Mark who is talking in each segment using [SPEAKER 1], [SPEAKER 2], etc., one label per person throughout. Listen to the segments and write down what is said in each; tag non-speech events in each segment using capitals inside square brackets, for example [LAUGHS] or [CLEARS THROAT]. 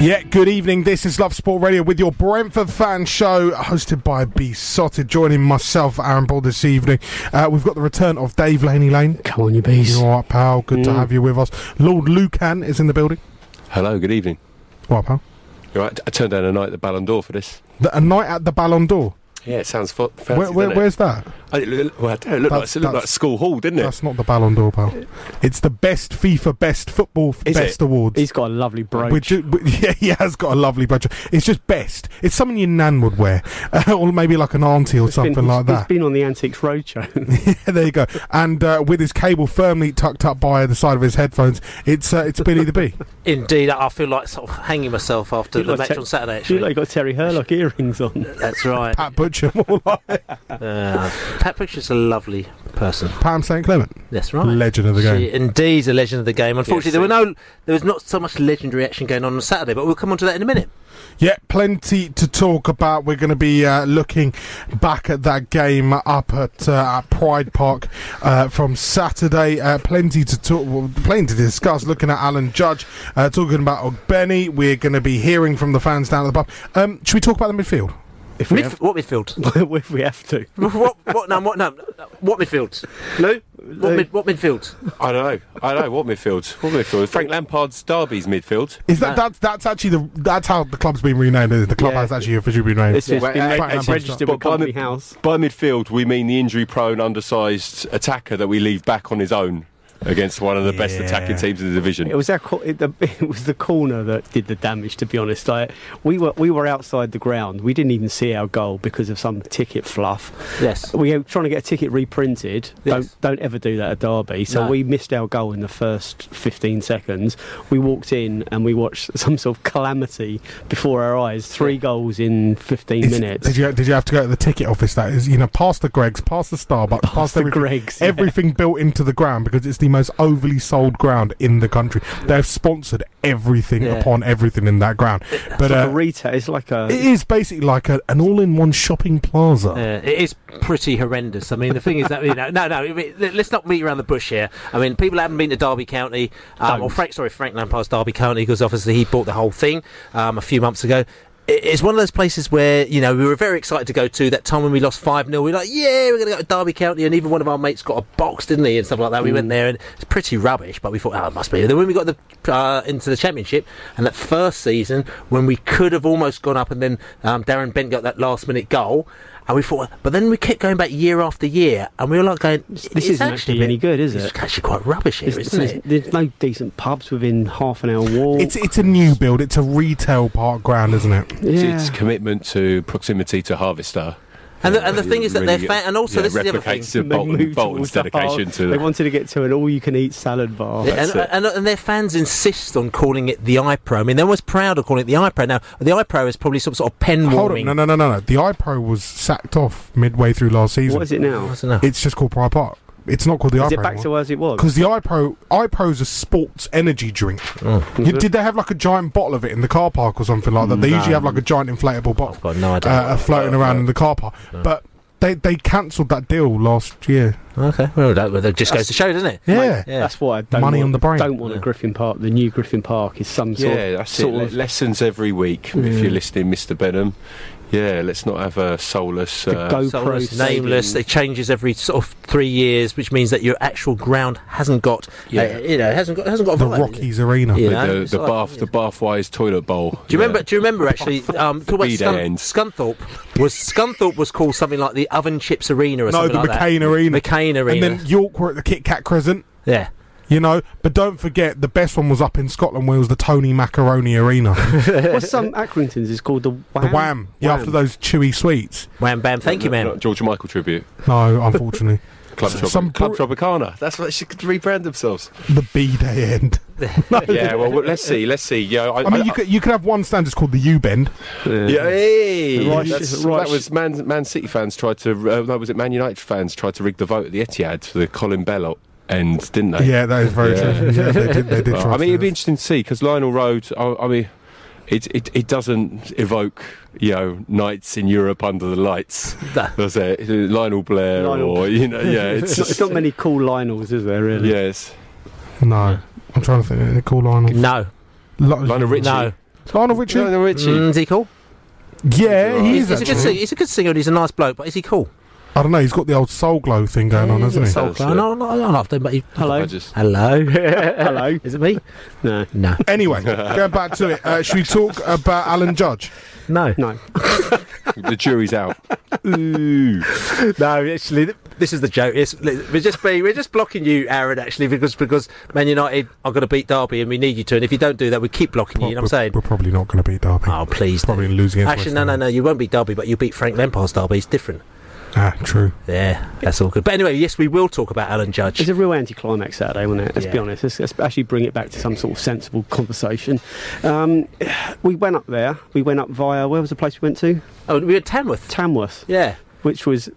[SPEAKER 1] Yeah, good evening. This is Love Sport Radio with your Brentford fan show, hosted by Beesotted. Joining myself, Aaron Paul, this evening. Uh, we've got the return of Dave Laney Lane.
[SPEAKER 2] Come on, you bees.
[SPEAKER 1] You all right, pal? Good to
[SPEAKER 2] Mm.
[SPEAKER 1] have you with us. Lord Lucan is in the building.
[SPEAKER 3] Hello, good evening.
[SPEAKER 1] All right, pal?
[SPEAKER 3] You right? I turned down a night at the Ballon d'Or for this.
[SPEAKER 1] The, a night at the Ballon d'Or.
[SPEAKER 3] Yeah, it sounds fu- fancy.
[SPEAKER 1] Where, where,
[SPEAKER 3] doesn't it?
[SPEAKER 1] where's that?
[SPEAKER 3] I, it look- well, I don't know, it looked, like,
[SPEAKER 1] That's-
[SPEAKER 3] it looked like school hall, didn't it?
[SPEAKER 1] That's not the Ballon d'Or, pal. It's the best FIFA Best Football
[SPEAKER 3] Is
[SPEAKER 1] Best
[SPEAKER 3] it?
[SPEAKER 1] Awards.
[SPEAKER 2] He's got a lovely brooch.
[SPEAKER 1] Which, is- [LAUGHS] yeah, he has got a lovely brooch. It's just best. It's something your nan would wear, [LAUGHS] or maybe like an auntie or
[SPEAKER 2] He's been-
[SPEAKER 1] something like
[SPEAKER 2] he's-
[SPEAKER 1] that.
[SPEAKER 2] He's been on the Antiques Roadshow. [LAUGHS]
[SPEAKER 1] Yeah, there you go. And uh, with his cable firmly tucked up by the side of his headphones, it's uh, it's Billy the Bee.
[SPEAKER 4] Indeed, I feel like sort of hanging myself after
[SPEAKER 2] You
[SPEAKER 4] the
[SPEAKER 2] look
[SPEAKER 4] match
[SPEAKER 2] like
[SPEAKER 4] on Saturday.
[SPEAKER 2] you
[SPEAKER 4] Actually,
[SPEAKER 2] look like got Terry Herlock earrings on.
[SPEAKER 4] that's right.
[SPEAKER 1] Pat Butcher, more like
[SPEAKER 4] Uh, Pat Pritchard's a lovely person.
[SPEAKER 1] Pam St Clement,
[SPEAKER 4] That's right.
[SPEAKER 1] legend of the game.
[SPEAKER 4] She
[SPEAKER 1] game.
[SPEAKER 4] indeed a legend of the game. Unfortunately,
[SPEAKER 3] Yes,
[SPEAKER 4] there were no, there was not so much legendary action going on on Saturday, but we'll come on to that in a minute.
[SPEAKER 1] Yeah, plenty to talk about. We're going to be uh, looking back at that game up at, uh, at Pride Park uh, from Saturday. Uh, plenty to talk, well, plenty to discuss. Looking at Alan Judge, uh, talking about Ogbene. We're going to be hearing from the fans down at the pub. Um, should we talk about the midfield?
[SPEAKER 2] If we,
[SPEAKER 4] Midf-
[SPEAKER 2] have,
[SPEAKER 4] what midfield? [LAUGHS]
[SPEAKER 2] if we have to. [LAUGHS]
[SPEAKER 4] what? What? No, what? No. What midfield? Lou? What,
[SPEAKER 2] Lou.
[SPEAKER 4] mid, what midfield?
[SPEAKER 3] I don't know. I don't know. What midfield? What midfield? Frank Lampard's Derby's midfield.
[SPEAKER 1] Is that that's that's actually the that's how the club's been renamed? The club
[SPEAKER 2] Yeah.
[SPEAKER 1] has actually officially been renamed.
[SPEAKER 2] It's just
[SPEAKER 3] Well,
[SPEAKER 2] been
[SPEAKER 3] uh,
[SPEAKER 2] re- registered with
[SPEAKER 3] by
[SPEAKER 2] Company
[SPEAKER 3] mid-
[SPEAKER 2] House.
[SPEAKER 3] By midfield, we mean the injury-prone, undersized attacker that we leave back on his own against one of the best attacking teams in the division.
[SPEAKER 2] It was our co- it, the, [LAUGHS] it was the corner that did the damage. To be honest, like we were we were outside the ground. We didn't even see our goal because of some ticket fluff.
[SPEAKER 4] Yes.
[SPEAKER 2] We were trying to get a ticket reprinted.
[SPEAKER 4] Yes.
[SPEAKER 2] Don't don't ever do that at Derby. So
[SPEAKER 4] No.
[SPEAKER 2] we missed our goal in the first 15 seconds. We walked in and we watched [LAUGHS] some sort of calamity before our eyes. Three goals in 15
[SPEAKER 1] Is-
[SPEAKER 2] minutes.
[SPEAKER 1] Did you did you have to go to the ticket office? That is, you know, past the Greggs, past the Starbucks, past,
[SPEAKER 2] the
[SPEAKER 1] everything,
[SPEAKER 2] Greggs, yeah.
[SPEAKER 1] everything built into the ground because it's the most overly sold ground in the country. They've sponsored everything
[SPEAKER 4] Yeah.
[SPEAKER 1] upon everything in that ground. But
[SPEAKER 2] It's like
[SPEAKER 1] uh,
[SPEAKER 2] a retail. It's like a.
[SPEAKER 1] it is basically like a, an all-in-one shopping plaza.
[SPEAKER 4] Uh, it is pretty horrendous. I mean, the thing is that you know, no, no. Let- let's not beat around the bush here. I mean, people haven't been to Derby County, um, or Frank, sorry, Frank Lampard's Derby County, because obviously he bought the whole thing um, a few months ago. It- It's one of those places where you know we were very excited to go to. That time when we lost five 0 we were like, "Yeah, we're going to go to Derby County," and even one of our mates got a box, didn't he, and stuff like that. We went there, and it's pretty rubbish. But we thought, "Oh, it must be." And then when we got the uh, into the championship, and that first season when we could have almost gone up, and then um, Darren Bent got that last minute goal. And we thought, but then we kept going back year after year, and we were like going,
[SPEAKER 2] This isn't actually
[SPEAKER 4] been-
[SPEAKER 2] any good, is it?"
[SPEAKER 4] It's actually quite rubbish here,
[SPEAKER 2] There's,
[SPEAKER 4] isn't
[SPEAKER 2] there's,
[SPEAKER 4] it?
[SPEAKER 2] there's no decent pubs within half an hour walk.
[SPEAKER 1] It's it's a new build. It's a retail park ground, isn't it?
[SPEAKER 3] It's
[SPEAKER 2] yeah.
[SPEAKER 3] its commitment to proximity to Harvester
[SPEAKER 4] And the, and the thing is that
[SPEAKER 3] really
[SPEAKER 4] they're fan, and also
[SPEAKER 3] yeah,
[SPEAKER 4] this is the other thing.
[SPEAKER 3] replicates
[SPEAKER 2] They
[SPEAKER 3] Bolton,
[SPEAKER 2] moved
[SPEAKER 3] Bolton's dedication
[SPEAKER 2] bar.
[SPEAKER 3] to
[SPEAKER 2] They wanted to get to an all-you-can-eat salad bar.
[SPEAKER 4] Yeah, and, and, and their fans insist on calling it the iPro. I mean, they're almost proud of calling it the iPro. Now, the iPro is probably some sort of pen
[SPEAKER 1] Hold on, no, no, no, no, no. The iPro was sacked off midway through last season.
[SPEAKER 2] What is it now?
[SPEAKER 4] I don't know.
[SPEAKER 1] It's just called Pride Park. It's not called the
[SPEAKER 2] Is
[SPEAKER 1] iPro.
[SPEAKER 2] it back to as it was?
[SPEAKER 1] because the iPro iPro's a sports energy drink.
[SPEAKER 4] Oh.
[SPEAKER 1] You, did they have like a giant bottle of it in the car park or something like that? They
[SPEAKER 4] No.
[SPEAKER 1] usually have like a giant inflatable bottle
[SPEAKER 4] I've got no idea.
[SPEAKER 1] uh, floating around in the car park. But they they cancelled that deal last year.
[SPEAKER 4] Okay, well, that, well, that just goes to show, doesn't it?
[SPEAKER 1] Yeah.
[SPEAKER 4] Yeah.
[SPEAKER 2] That's why I don't
[SPEAKER 1] Money
[SPEAKER 2] want,
[SPEAKER 1] on the brain.
[SPEAKER 2] Don't want
[SPEAKER 4] Yeah.
[SPEAKER 2] a Griffin Park. The new Griffin Park is some sort
[SPEAKER 3] Yeah,
[SPEAKER 2] of
[SPEAKER 3] that's
[SPEAKER 2] sort
[SPEAKER 3] it.
[SPEAKER 2] Of
[SPEAKER 3] lessons every week. If you're listening, Mr. Benham. Yeah, let's not have a soulless. Uh,
[SPEAKER 2] go-
[SPEAKER 4] Soulless, nameless. It changes every sort of three years, which means that your actual ground hasn't got,
[SPEAKER 3] Yeah.
[SPEAKER 4] uh, you know, hasn't got hasn't got
[SPEAKER 1] The
[SPEAKER 4] vibe.
[SPEAKER 1] Rockies Arena.
[SPEAKER 4] Yeah.
[SPEAKER 3] the,
[SPEAKER 4] know,
[SPEAKER 3] the,
[SPEAKER 4] it's
[SPEAKER 3] the
[SPEAKER 4] like-
[SPEAKER 3] bath, the Bathwise toilet bowl.
[SPEAKER 4] Do you remember? Do you remember actually? [LAUGHS] Um, talk about Scun- Scunthorpe was Scunthorpe was called something like the Oven Chips Arena or
[SPEAKER 1] No,
[SPEAKER 4] something
[SPEAKER 1] the
[SPEAKER 4] like
[SPEAKER 1] McCain
[SPEAKER 4] that.
[SPEAKER 1] Arena.
[SPEAKER 4] McCain Arena.
[SPEAKER 1] And then York were at the Kit Kat Crescent.
[SPEAKER 4] yeah.
[SPEAKER 1] You know, but don't forget the best one was up in Scotland where it was the Tony Macaroni Arena. [LAUGHS]
[SPEAKER 2] What's some Accrington's is called the Wham.
[SPEAKER 1] the Wham. Yeah, after those chewy sweets.
[SPEAKER 4] Wham bam. Thank you, man.
[SPEAKER 3] not George Michael tribute.
[SPEAKER 1] No, unfortunately. [LAUGHS]
[SPEAKER 3] Club, Tropi-
[SPEAKER 1] Some
[SPEAKER 3] Club
[SPEAKER 1] br-
[SPEAKER 3] Tropicana. That's what they should rebrand themselves.
[SPEAKER 1] the B day end. [LAUGHS]
[SPEAKER 3] yeah, [LAUGHS] well, let's see. Let's see. Yeah, I,
[SPEAKER 1] I mean, you could you could have one stand just called the U Bend.
[SPEAKER 3] Yeah, hey,
[SPEAKER 2] Right,
[SPEAKER 3] that's-
[SPEAKER 2] right.
[SPEAKER 3] that was Man, Man City fans tried to. Uh, no, was it Man United fans tried to rig the vote at the Etihad for the Colin Bell end, didn't they?
[SPEAKER 1] Yeah, that is very
[SPEAKER 3] Yeah.
[SPEAKER 1] true. Yeah, they did. They did. [LAUGHS]
[SPEAKER 3] Well,
[SPEAKER 1] try
[SPEAKER 3] I mean, it'd be interesting to see because Lionel Road. I, I mean, it, it it doesn't evoke you know nights in Europe under the lights,
[SPEAKER 4] No.
[SPEAKER 3] does it? Lionel Blair
[SPEAKER 2] Lionel-
[SPEAKER 3] or you know, yeah, [LAUGHS] it's
[SPEAKER 2] It's not, many cool Lionels, is there? Really?
[SPEAKER 3] yes.
[SPEAKER 1] No, I'm trying to think. They call Lionel.
[SPEAKER 4] No.
[SPEAKER 1] Li-
[SPEAKER 3] Lionel Richie.
[SPEAKER 4] No.
[SPEAKER 1] Lionel Richie.
[SPEAKER 3] Lionel Richie.
[SPEAKER 4] Mm, is he cool?
[SPEAKER 1] Yeah, he
[SPEAKER 4] He's, he's a good singer. He's a good singer. and He's a nice bloke, but is he cool?
[SPEAKER 1] I don't know. He's got the old soul glow thing going on, hasn't he?
[SPEAKER 4] Soul
[SPEAKER 3] That's
[SPEAKER 4] Clown.
[SPEAKER 3] it.
[SPEAKER 4] No, no, no, no, but he,
[SPEAKER 2] Hello.
[SPEAKER 3] Just
[SPEAKER 4] hello, [LAUGHS]
[SPEAKER 2] Hello.
[SPEAKER 4] Is it me?
[SPEAKER 2] No.
[SPEAKER 4] No,
[SPEAKER 1] Anyway, going back to it, uh, should we talk about Alan Judge?
[SPEAKER 4] no,
[SPEAKER 2] No. [LAUGHS]
[SPEAKER 3] the jury's out. Ooh.
[SPEAKER 4] no. Actually, this is the joke. It's, we're just being, we're just blocking you, Aaron. Actually, because because Man United are going to beat Derby, and we need you to. And if you don't do that, we keep blocking you. You know what I'm saying?
[SPEAKER 1] we're probably not going to beat Derby.
[SPEAKER 4] Oh, please.
[SPEAKER 1] Probably losing against
[SPEAKER 4] Actually,
[SPEAKER 1] West
[SPEAKER 4] no, no, no. You won't beat Derby, but you'll beat Frank Lampard's Derby. It's different.
[SPEAKER 1] Ah, true.
[SPEAKER 4] Yeah, that's all good. But anyway, yes, we will talk about Alan Judge.
[SPEAKER 2] It's a real anticlimax Saturday, wasn't it? Let's be honest. Let's, let's actually bring it back to some sort of sensible conversation. Um, we went up there. We went up via where was the place we went to?
[SPEAKER 4] Oh, we had Tamworth.
[SPEAKER 2] Tamworth.
[SPEAKER 4] Yeah. [LAUGHS]
[SPEAKER 2] which was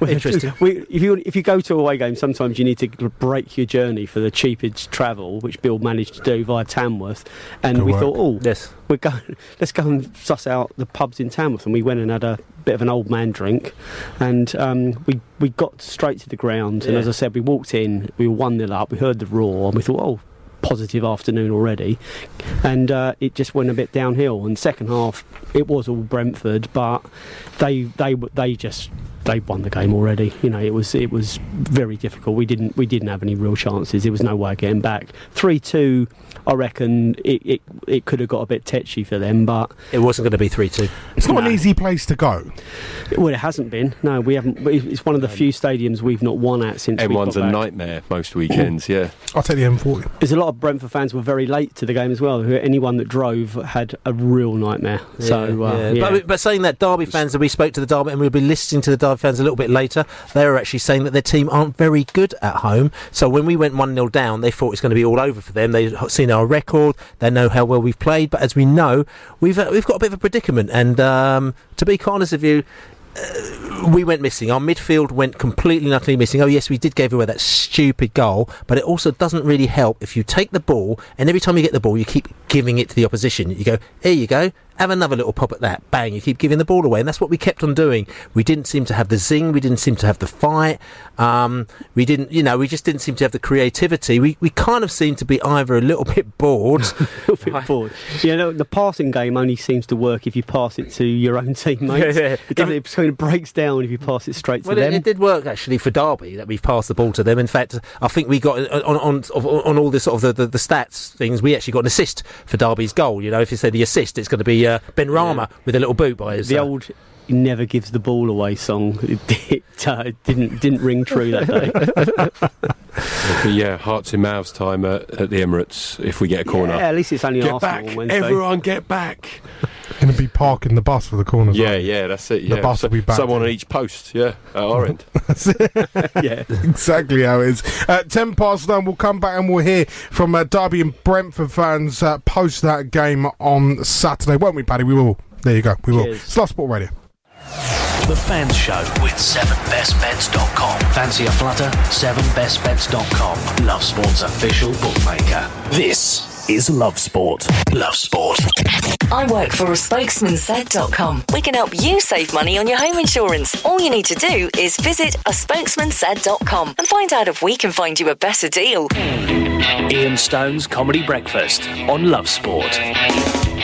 [SPEAKER 4] Interesting.
[SPEAKER 2] We, if you if you go to away game, sometimes you need to break your journey for the cheapest travel, which Bill managed to do via Tamworth. And
[SPEAKER 1] Good
[SPEAKER 2] we
[SPEAKER 1] work.
[SPEAKER 2] thought, oh,
[SPEAKER 4] Yes.
[SPEAKER 2] we're going. [LAUGHS] Let's go and suss out the pubs in Tamworth. And we went and had a bit of an old man drink, and um, we we got straight to the ground. And as I said, we walked in, we were one 0 up. We heard the roar, and we thought, oh. Positive afternoon already, and uh, it just went a bit downhill. And second half, it was all Brentford, but they they they just they won the game already. You know, it was it was very difficult. We didn't we didn't have any real chances. There was no way of getting back. Three two, I reckon it, it it could have got a bit tetchy for them, but
[SPEAKER 4] It wasn't going to be 3 2.
[SPEAKER 1] It's not an easy place to go.
[SPEAKER 2] well, it hasn't been. No, we haven't. It's one of the few stadiums we've not won at since we
[SPEAKER 3] M1's a
[SPEAKER 2] back.
[SPEAKER 3] nightmare most weekends, yeah.
[SPEAKER 1] I'll take the M40.
[SPEAKER 2] There's a lot of Brentford fans were very late to the game as well. Who anyone that drove had a real nightmare. so uh, yeah.
[SPEAKER 4] But, but saying that, Derby fans, that we spoke to the Derby, and we'll be listening to the Derby fans a little bit later, they were actually saying that their team aren't very good at home. So when we went 1 0 down, they thought it's going to be all over for them. They've seen our record, they know how well we've played. But as we know, we've, uh, we've got a bit of a predicament. And um, to be honest with you, uh, we went missing. Our midfield went completely and utterly missing. Oh, yes, we did give away that stupid goal, but it also doesn't really help if you take the ball and every time you get the ball, you keep giving it to the opposition. You go, here you go, have another little pop at that. Bang, you keep giving the ball away. And that's what we kept on doing. We didn't seem to have the zing, we didn't seem to have the fight. Um, we didn't, you know, we just didn't seem to have the creativity. We, we kind of seemed to be either a little [LAUGHS] bit bored. [LAUGHS]
[SPEAKER 2] a little bit bored. You know, the passing game only seems to work if you pass it to your own [LAUGHS] teammates.
[SPEAKER 4] Yeah, yeah.
[SPEAKER 2] It, it kind of breaks down if you pass it straight to
[SPEAKER 4] Well, it,
[SPEAKER 2] them.
[SPEAKER 4] it did work actually for Derby that we've passed the ball to them. In fact, I think we got uh, on on on, all the sort of the, the, the stats things. We actually got an assist for Derby's goal. You know, if you say the assist, it's going to be uh, Ben Rama with a little boot by his.
[SPEAKER 2] the old "never gives the ball away" song [LAUGHS] it, it, uh, didn't didn't ring true that day.
[SPEAKER 3] But [LAUGHS] yeah, hearts in mouths time at, at the Emirates if we get a corner.
[SPEAKER 2] Yeah, at least it's only
[SPEAKER 3] Get
[SPEAKER 2] Arsenal
[SPEAKER 3] back,
[SPEAKER 2] Wednesday.
[SPEAKER 3] everyone get back.
[SPEAKER 1] Going to be parking the bus for the corners.
[SPEAKER 3] Yeah,
[SPEAKER 1] right?
[SPEAKER 3] yeah, that's it.
[SPEAKER 1] The
[SPEAKER 3] Yeah,
[SPEAKER 1] bus will be back.
[SPEAKER 3] Someone on each post. Yeah, at our end. [LAUGHS]
[SPEAKER 2] yeah.
[SPEAKER 1] exactly how it is. Uh, 10 past 9, we'll come back and we'll hear from uh, Derby and Brentford fans uh, post that game on Saturday. Won't we, Paddy? We will. There you go. We will.
[SPEAKER 2] Cheers.
[SPEAKER 1] It's Love Sport Radio.
[SPEAKER 5] The Fans Show with 7bestbets.com. Fancy a flutter? 7bestbets.com. Love Sport's official bookmaker. This is Love Sport. Love Sport.
[SPEAKER 6] I work for a spokesmansaid.com. We can help you save money on your home insurance. All you need to do is visit a spokesmansaid.com and find out if we can find you a better deal.
[SPEAKER 5] Ian Stone's Comedy Breakfast on Love Sport.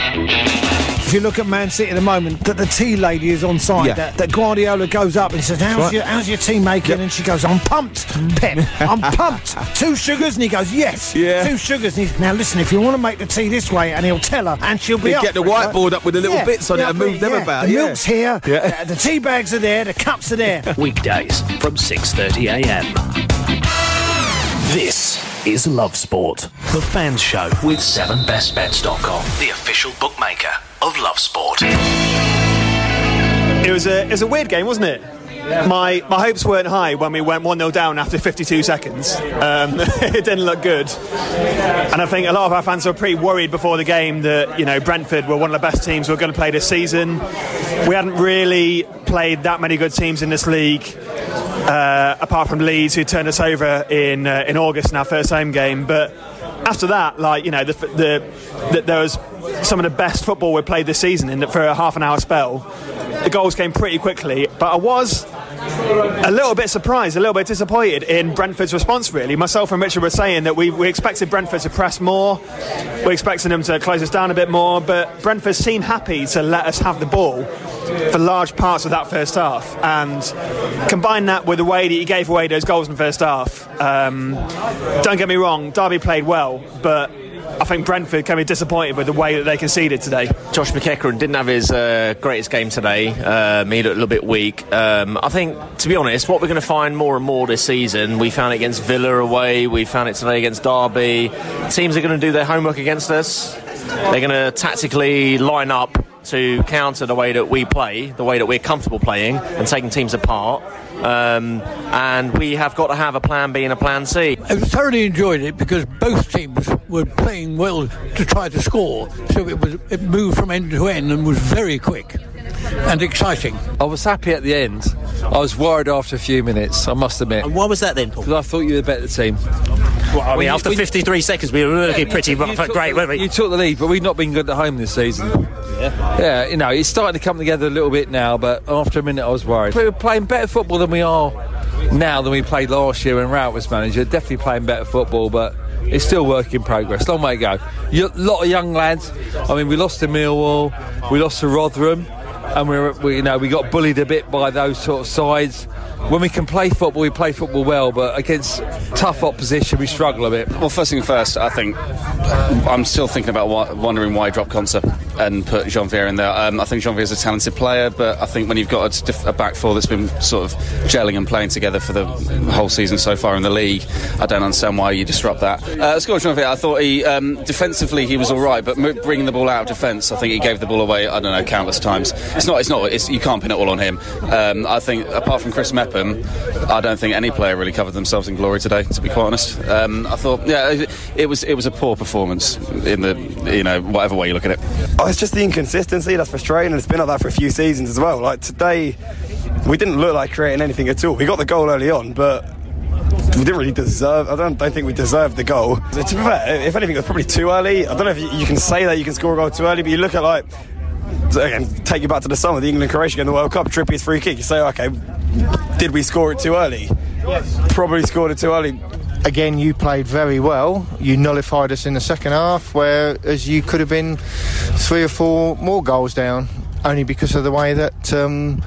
[SPEAKER 7] If you look at Man City at the moment, that the tea lady is on side.
[SPEAKER 8] Yeah.
[SPEAKER 7] That, that Guardiola goes up and says, "How's
[SPEAKER 8] right.
[SPEAKER 7] your How's your tea making?" And she goes, "I'm pumped, Pep. I'm [LAUGHS] pumped. Two sugars." And he goes, "Yes,
[SPEAKER 8] Yeah.
[SPEAKER 7] two sugars." And he's, now listen, if you want to make the tea this way, and he'll tell her, and she'll be
[SPEAKER 8] He'll
[SPEAKER 7] up
[SPEAKER 8] get the
[SPEAKER 7] for it, right?
[SPEAKER 8] whiteboard up with the little bits on it and move them about,
[SPEAKER 7] The
[SPEAKER 8] yeah.
[SPEAKER 7] milk's here.
[SPEAKER 8] Yeah.
[SPEAKER 7] The, the tea bags are there. The cups are there. [LAUGHS]
[SPEAKER 5] Weekdays from 6:30 a.m. This is Love Sport. The Fans Show with 7bestbets.com. The official bookmaker of Love Sport.
[SPEAKER 9] It was a it was a weird game, wasn't it? My my hopes weren't high when we went 1 0 down after 52 seconds. Um, [LAUGHS] it didn't look good. And I think a lot of our fans were pretty worried before the game that, you know, Brentford were one of the best teams we were going to play this season. We hadn't really played that many good teams in this league. Uh, apart from Leeds, who turned us over in uh, in August in our first home game, but after that, like you know, the, the, the there was some of the best football we played this season in for a half an hour spell. The goals came pretty quickly, but I was a little bit surprised, a little bit disappointed in Brentford's response. Really, myself and Richard were saying that we, we expected Brentford to press more, we're expecting them to close us down a bit more, but Brentford seemed happy to let us have the ball for large parts of that first half, and combine that with the way that he gave away those goals in the first half. Um, don't get me wrong, Derby played well, but. I think Brentford can be disappointed with the way that they conceded today.
[SPEAKER 10] Josh McEachran didn't have his uh, greatest game today. Um, he looked a little bit weak. Um, I think, to be honest, what we're going to find more and more this season, we found it against Villa away, we found it today against Derby. Teams are going to do their homework against us. They're going to tactically line up to counter the way that we play, the way that we're comfortable playing, and taking teams apart. Um, and we have got to have a plan B and a plan C.
[SPEAKER 11] I thoroughly enjoyed it because both teams were playing well to try to score. So it was it moved from end to end and was very quick and exciting.
[SPEAKER 12] I was happy at the end. I was worried after a few minutes, I must admit.
[SPEAKER 4] And why was that then, Paul?
[SPEAKER 12] Because I thought you were the better team.
[SPEAKER 10] Well, I mean,
[SPEAKER 12] you-
[SPEAKER 10] after
[SPEAKER 12] when you-
[SPEAKER 10] 53 seconds, we were looking pretty
[SPEAKER 12] you took
[SPEAKER 10] great, weren't we?
[SPEAKER 12] You took the lead, but we've not been good at home this season. Yeah. Yeah, you know, it's starting to come together a little bit now, but after a minute I was worried. We were playing better football than we are now than we played last year when Rowett was manager. Definitely playing better football, but it's still work in progress. Long way to go. A lot of young lads. I mean, we lost to Millwall, we lost to Rotherham, and we, we, you know, we got bullied a bit by those sort of sides. When we can play football, we play football well, but against tough opposition, we struggle a bit.
[SPEAKER 13] Well, first thing first, I think I'm still thinking about wondering why he dropped Konsa and put Jeanvier in there. Um, I think Jeanvier is a talented player, but I think when you've got a, a back four that's been sort of gelling and playing together for the whole season so far in the league, I don't understand why you disrupt that. Uh, let's go with Jeanvier. I thought he um, defensively he was all right, but bringing the ball out of defence, I think he gave the ball away. I don't know countless times. It's not. It's not. It's, you can't pin it all on him. Um, I think apart from Chris Mepham, I don't think any player really covered themselves in glory today. To be quite honest, um, I thought yeah, it, it was it was a poor performance in the you know whatever way you look at it.
[SPEAKER 14] Oh, it's just the inconsistency that's frustrating, and it's been like that for a few seasons as well. Like today, we didn't look like creating anything at all. We got the goal early on, but we didn't really deserve. I don't, don't think we deserved the goal. To be fair, if anything, it was probably too early. I don't know if you, you can say that you can score a goal too early, but you look at like. Again, take you back to the summer, the England Croatia game, the World Cup, Trippier's free kick. You say, okay, did we score it too early? Probably scored it too early.
[SPEAKER 15] Again, you played very well. You nullified us in the second half, whereas you could have been three or four more goals down, only because of the way that um,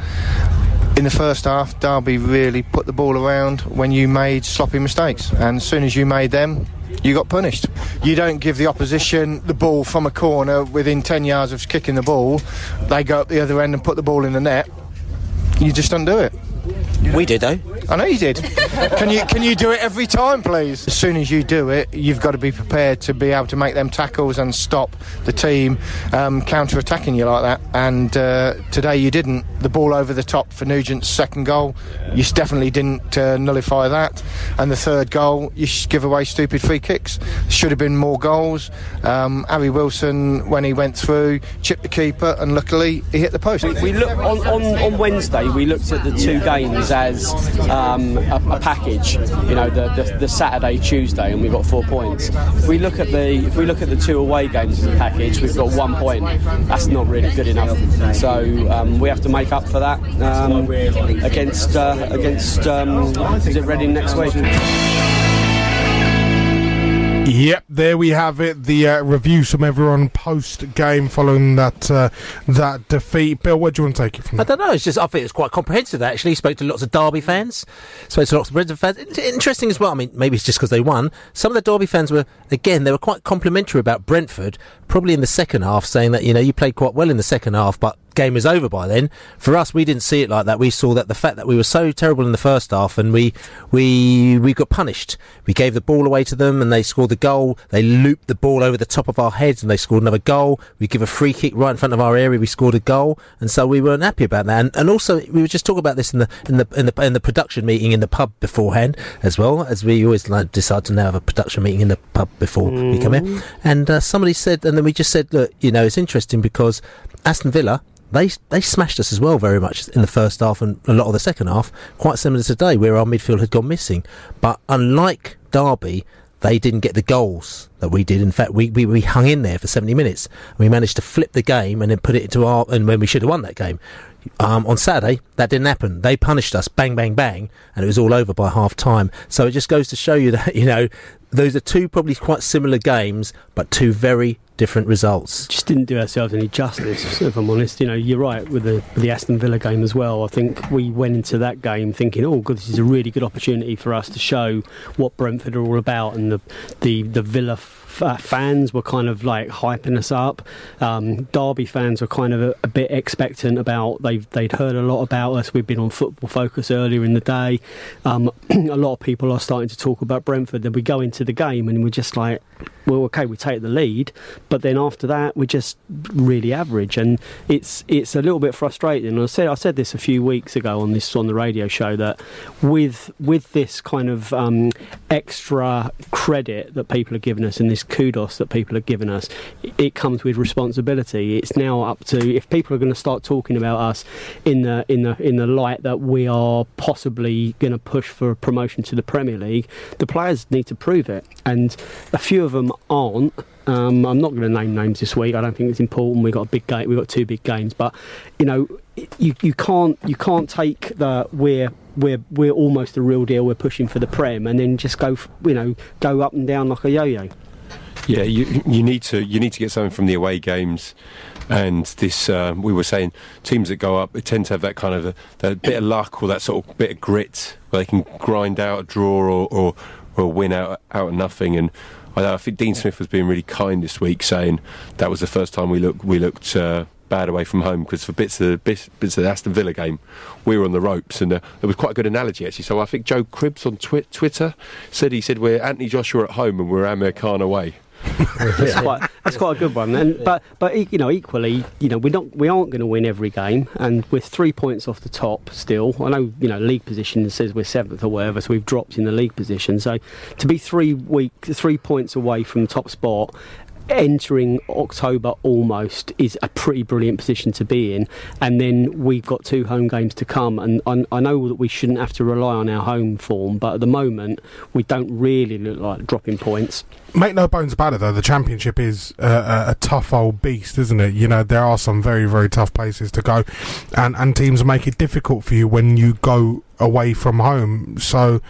[SPEAKER 15] in the first half, Derby really put the ball around when you made sloppy mistakes. And as soon as you made them, you got punished. You don't give the opposition the ball from a corner within 10 yards of kicking the ball, they go up the other end and put the ball in the net. You just don't it.
[SPEAKER 4] We did though.
[SPEAKER 15] I know you did. can you can you do it every time, please? As soon as you do it, you've got to be prepared to be able to make them tackles and stop the team um, counter attacking you like that. And uh, today you didn't. The ball over the top for Nugent's second goal, you definitely didn't uh, nullify that. And the third goal, you give away stupid free kicks. Should have been more goals. Um, Harry Wilson, when he went through, chipped the keeper, and luckily he hit the post.
[SPEAKER 2] We, we look on, on, on Wednesday. We looked at the two games as um, a, a, package. You know, the, the, the, Saturday, Tuesday, and we got four points. If we look at the if we look at the two away games as a package, we've got one point. That's not really good enough. So um, we have to make up for that um, against uh, against um, is it Reading next week?
[SPEAKER 1] Yep, there we have it. The uh, reviews from everyone post game following that uh, that defeat. Bill, where do you want to take it from?
[SPEAKER 4] I don't know. It's just I think it's quite comprehensive. Actually, spoke to lots of Derby fans, spoke to lots of Brentford fans. Interesting as well. I mean, maybe it's just because they won. Some of the Derby fans were again they were quite complimentary about Brentford. Probably in the second half, saying that you know you played quite well in the second half, but game is over by then. For us, we didn't see it like that. We saw that the fact that we were so terrible in the first half and we we we got punished. We gave the ball away to them and they scored the goal. They looped the ball over the top of our heads and they scored another goal. We give a free kick right in front of our area. We scored a goal, and so we weren't happy about that. And, and also, we were just talking about this in the in the in the in the production meeting in the pub beforehand as well as we always like, decide to now have a production meeting in the pub before mm. we come here. And uh, somebody said, and then we just said, look, you know, it's interesting because Aston Villa they they smashed us as well very much in the first half and a lot of the second half. Quite similar to today, where our midfield had gone missing. But unlike Derby, they didn't get the goals that we did. In fact, we, we, we hung in there for 70 minutes. We managed to flip the game and then put it into our and when we should have won that game. Um, on Saturday, that didn't happen. They punished us, bang, bang, bang, and it was all over by half time. So it just goes to show you that, [LAUGHS] you know, those are two probably quite similar games, but two very different results.
[SPEAKER 2] Just didn't do ourselves any justice, if I'm honest. You know, you're right with the with the Aston Villa game as well. I think we went into that game thinking, oh, good, this is a really good opportunity for us to show what Brentford are all about, and the the the Villa uh, fans were kind of like hyping us up. Um, Derby fans were kind of a, a, bit expectant about they they'd heard a lot about us. We've been on Football Focus earlier in the day. Um, [CLEARS THROAT] a lot of people are starting to talk about Brentford. Then we go into the game and we're just like, well, okay, we take the lead, but then after that we're just really average, and it's it's a little bit frustrating. I said I said this a few weeks ago on this on the radio show that with with this kind of um, extra credit that people are giving us and this kudos that people have given us, it comes with responsibility. It's now up to if people are going to start talking about us in the in the in the light that we are possibly going to push for a promotion to the Premier League, the players need to prove it, and a few of them aren't. Um, I'm not going to name names this week. I don't think it's important. We got a big game. We got two big games, but you know, you you can't you can't take the we're we're we're almost the real deal. We're pushing for the prem, and then just go you know go up and down like a yo-yo.
[SPEAKER 3] Yeah, you you need to you need to get something from the away games, and this um, we were saying teams that go up tend to have that kind of a, that bit of luck or that sort of bit of grit where they can grind out a draw or or, or win out out of nothing and. I, I think Dean Smith was being really kind this week, saying that was the first time we looked we looked uh, bad away from home because for bits of bits, bits of the Aston Villa game, we were on the ropes, and uh, there was quite a good analogy actually. So I think Joe Cribbs on twi- Twitter said he said we're Anthony Joshua at home and we're Amir Khan away
[SPEAKER 2] that's, quite, that's quite a good one. And but but you know equally, you know we're not we aren't going to win every game, and with three points off the top still. I know you know league position says we're seventh or whatever, so we've dropped in the league position. So to be three week three points away from top spot entering October almost is a pretty brilliant position to be in. And then we've got two home games to come. And I, I, know that we shouldn't have to rely on our home form, but at the moment, we don't really look like dropping points.
[SPEAKER 1] Make no bones about it, though. The championship is a, a, tough old beast, isn't it? You know, there are some very, very tough places to go, and and teams make it difficult for you when you go away from home. So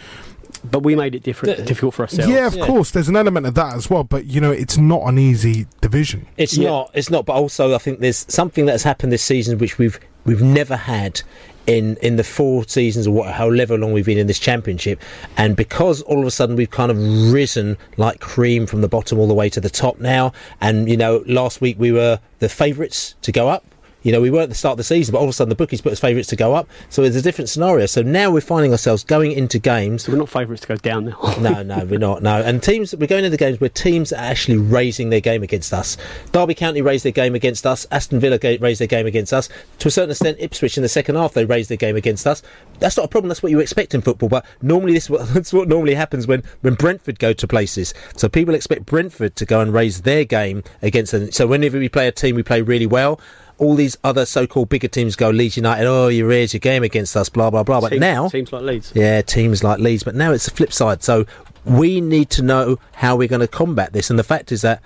[SPEAKER 2] but we made it different, the, difficult for ourselves.
[SPEAKER 1] Yeah, of yeah. course. There's an element of that as well. But you know, it's not an easy division.
[SPEAKER 4] It's yeah. not. It's not. But also, I think there's something that has happened this season which we've we've never had in in the four seasons or what, however long we've been in this championship, and because all of a sudden we've kind of risen like cream from the bottom all the way to the top now, and you know, last week we were the favourites to go up You know, we weren't at the start of the season, but all of a sudden the bookies put us favourites to go up. So it's a different scenario. So now we're finding ourselves going into games.
[SPEAKER 2] So we're not favourites to go down now. [LAUGHS]
[SPEAKER 4] no, no, we're not. No, and teams we're going into games where teams are actually raising their game against us. Derby County raised their game against us. Aston Villa raised their game against us. To a certain extent, Ipswich in the second half they raised their game against us. That's not a problem. That's what you expect in football. But normally this [LAUGHS] that's what normally happens when when Brentford go to places. So people expect Brentford to go and raise their game against them. So whenever we play a team, we play really well. All these other so-called bigger teams go Leeds United. Oh, you raised your game against us. Blah blah blah. But now
[SPEAKER 2] teams like Leeds.
[SPEAKER 4] yeah, teams like Leeds, but now it's the flip side. So we need to know how we're going to combat this. And the fact is that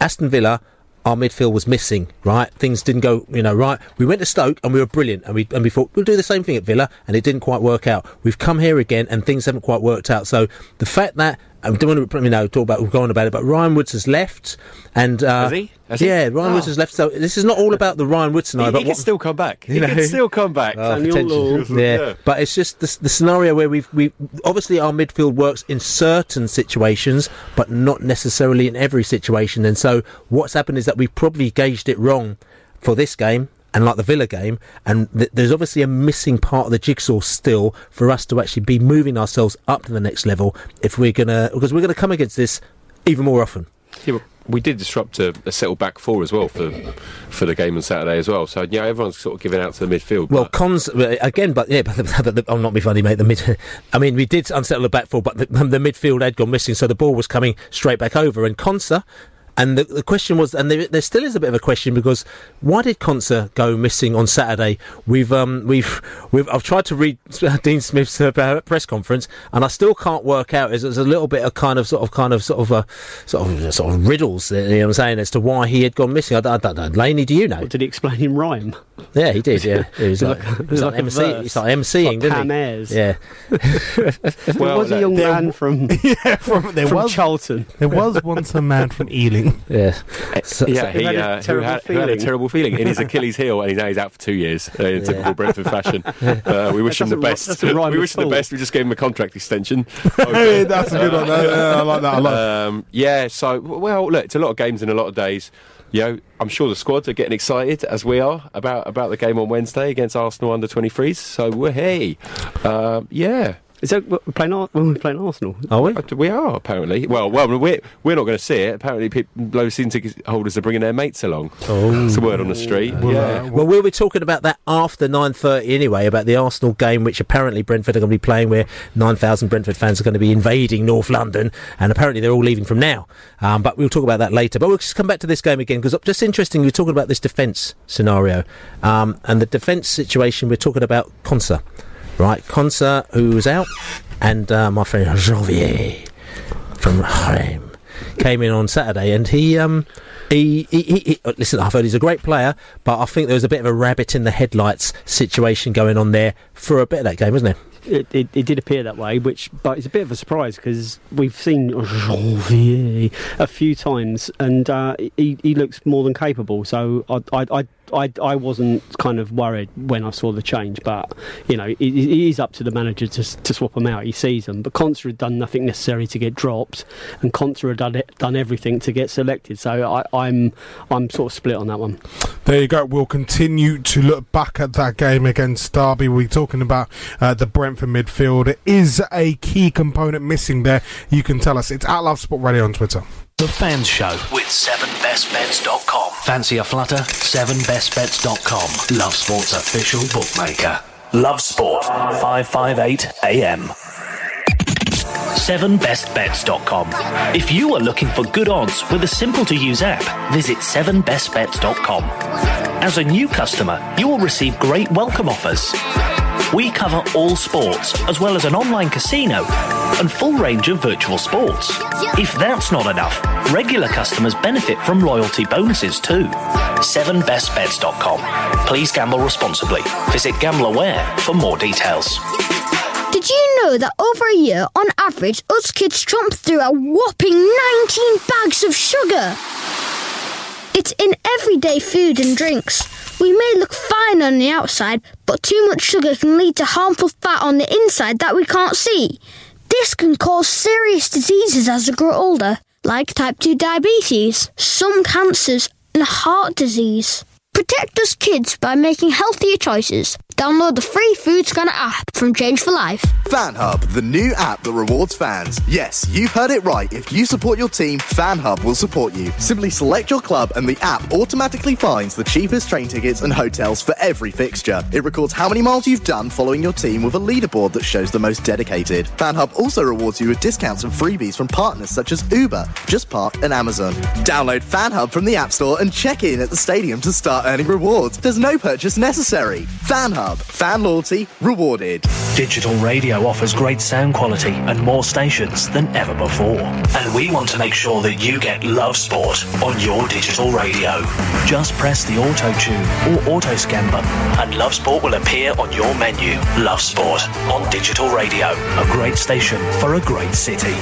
[SPEAKER 4] Aston Villa, our midfield was missing, right? Things didn't go, you know, right. We went to Stoke and we were brilliant, and we and we thought we'll do the same thing at Villa, and it didn't quite work out. We've come here again, and things haven't quite worked out. So the fact that I don't want to, you know, talk about we're going about it, but Ryan Woods has left, and uh,
[SPEAKER 3] Has he? Has he?
[SPEAKER 4] yeah, Ryan Woods
[SPEAKER 3] Oh.
[SPEAKER 4] has left. So this is not all about the Ryan Woods scenario.
[SPEAKER 3] He,
[SPEAKER 4] but
[SPEAKER 3] he can
[SPEAKER 4] what-
[SPEAKER 3] still come back. He
[SPEAKER 4] you
[SPEAKER 3] can still come back.
[SPEAKER 4] Oh, potentially. yeah. but it's just the, the scenario where we've we obviously our midfield works in certain situations, but not necessarily in every situation. And so what's happened is that we've probably gauged it wrong for this game. And like the Villa game, and th- there's obviously a missing part of the jigsaw still for us to actually be moving ourselves up to the next level if we're gonna because we're gonna come against this even more often.
[SPEAKER 3] Yeah, we did disrupt a, a settled back four as well for for the game on Saturday as well. So yeah, everyone's sort of giving out to the midfield.
[SPEAKER 4] Well, cons uh, again, but yeah, [LAUGHS] but, the, but the, I'll not be funny, mate. The mid, [LAUGHS] I mean, we did unsettle the back four, but the, [LAUGHS] the midfield had gone missing, so the ball was coming straight back over. And Konsa, and the, the question was, and there, there still is a bit of a question because why did Konsa go missing on Saturday? We've um we've we've I've tried to read [LAUGHS] Dean Smith's uh, press conference, and I still can't work out. Is there's a little bit of kind of sort of kind of sort of uh, sort of sort of riddles, you know what I'm saying, as to why he had gone missing. I, I don't know. Laney, do you know?
[SPEAKER 2] Did he explain in rhyme?
[SPEAKER 4] Yeah, he did. Yeah, it was like,
[SPEAKER 2] Like-
[SPEAKER 4] it was like,
[SPEAKER 2] like a
[SPEAKER 4] MC, it's like MCing,
[SPEAKER 2] Like
[SPEAKER 4] didn't
[SPEAKER 2] Pam
[SPEAKER 4] he?
[SPEAKER 2] Ayres.
[SPEAKER 4] Yeah. [LAUGHS]
[SPEAKER 2] there was a young man from [LAUGHS]
[SPEAKER 1] yeah, from, there
[SPEAKER 2] from
[SPEAKER 1] was
[SPEAKER 2] Charlton.
[SPEAKER 1] There was once a man from Ealing.
[SPEAKER 4] Yeah.
[SPEAKER 3] yeah, he,
[SPEAKER 2] had a
[SPEAKER 3] uh, who,
[SPEAKER 2] terrible
[SPEAKER 3] had, who had a
[SPEAKER 2] feeling.
[SPEAKER 3] terrible feeling in his [LAUGHS] Achilles heel, and he's now he's out for two years uh, in typical Brentford fashion. Uh, we wish him the best.
[SPEAKER 2] doesn't
[SPEAKER 3] we wish
[SPEAKER 2] at
[SPEAKER 3] him the best. We just gave him a contract extension.
[SPEAKER 1] Hey, that's a good one. Yeah, yeah, I like that. I like.
[SPEAKER 3] Um, yeah, so well, look, it's a lot of games in a lot of days. You know, I'm sure the squads are getting excited as we are about about the game on Wednesday against Arsenal under 23s. So hey, um, yeah.
[SPEAKER 2] Is that we're playing? When we're playing Arsenal?
[SPEAKER 4] Are we?
[SPEAKER 3] We are apparently. Well, well, we're we're not going to see it. Apparently, people, low season ticket holders are bringing their mates along.
[SPEAKER 4] Oh,
[SPEAKER 3] it's a word on the street. yeah.
[SPEAKER 4] Well, we'll be talking about that after 9.30 anyway, about the Arsenal game, which apparently Brentford are going to be playing, where 9,000 Brentford fans are going to be invading North London, and apparently they're all leaving from now. Um, but we'll talk about that later. But we'll just come back to this game again, because just interesting, we're talking about this defence scenario. Um, and the defence situation, we're talking about Konsa, right? Konsa, who's out, and uh, my friend Jeanvier from Rennes came in on Saturday, and he um he, he, he, he uh, listen. I've heard he's a great player, but I think there was a bit of a rabbit in the headlights situation going on there for a bit of that game, wasn't there?
[SPEAKER 2] It, it, it did appear that way, which but it's a bit of a surprise because we've seen Jeanvier a few times, and uh, he he looks more than capable. So I I. I I, wasn't kind of worried when I saw the change, but you know it, it is up to the manager to, to swap him out. He sees them, but Konsa had done nothing necessary to get dropped, and Konsa had done it, done everything to get selected. So I, I'm I'm sort of split on that one.
[SPEAKER 1] There you go. We'll continue to look back at that game against Derby. We're talking about uh, the Brentford midfield. Is a key component missing there? You can tell us. It's at Love Sport Radio on Twitter.
[SPEAKER 5] The Fans Show with 7bestbets.com. Fancy a flutter? 7bestbets.com. Love Sport's official bookmaker. Love Sport. 558 AM. 7bestbets.com. If you are looking for good odds with a simple to use app, visit 7bestbets.com. As a new customer, you will receive great welcome offers. We cover all sports, as well as an online casino and full range of virtual sports. If that's not enough, regular customers benefit from loyalty bonuses too. 7bestbets.com. Please gamble responsibly. Visit GambleAware for more details.
[SPEAKER 8] Did you know that over a year, on average, us kids jump through a whopping 19 bags of sugar? It's in everyday food and drinks. We may look fine on the outside, but too much sugar can lead to harmful fat on the inside that we can't see. This can cause serious diseases as we grow older, like type 2 diabetes, some cancers, and heart disease. Protect us kids by making healthier choices. Download the free Food Scanner app from Change for Life.
[SPEAKER 16] FanHub, the new app that rewards fans. Yes, you've heard it right. If you support your team, FanHub will support you. Simply select your club and the app automatically finds the cheapest train tickets and hotels for every fixture. It records how many miles you've done following your team with a leaderboard that shows the most dedicated. FanHub also rewards you with discounts and freebies from partners such as Uber, Just Park, and Amazon. Download FanHub from the App Store and check in at the stadium to start earning rewards. There's no purchase necessary. FanHub, fan loyalty rewarded.
[SPEAKER 5] Digital radio offers great sound quality and more stations than ever before. And we want to make sure that you get Love Sport on your digital radio. Just press the auto tune or auto scan button and Love Sport will appear on your menu. Love Sport on digital radio. A great station for a great city.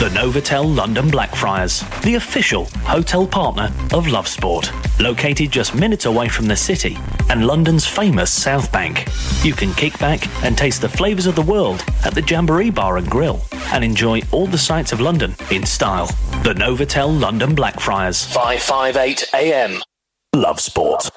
[SPEAKER 5] The Novotel London Blackfriars, the official hotel partner of Love Sport. Located just minutes away from the city and London's famous South Bank. You can kick back and taste the flavours of the world at the Jamboree Bar and Grill and enjoy all the sights of London in style. The Novotel London Blackfriars. 558 AM. Love Sport.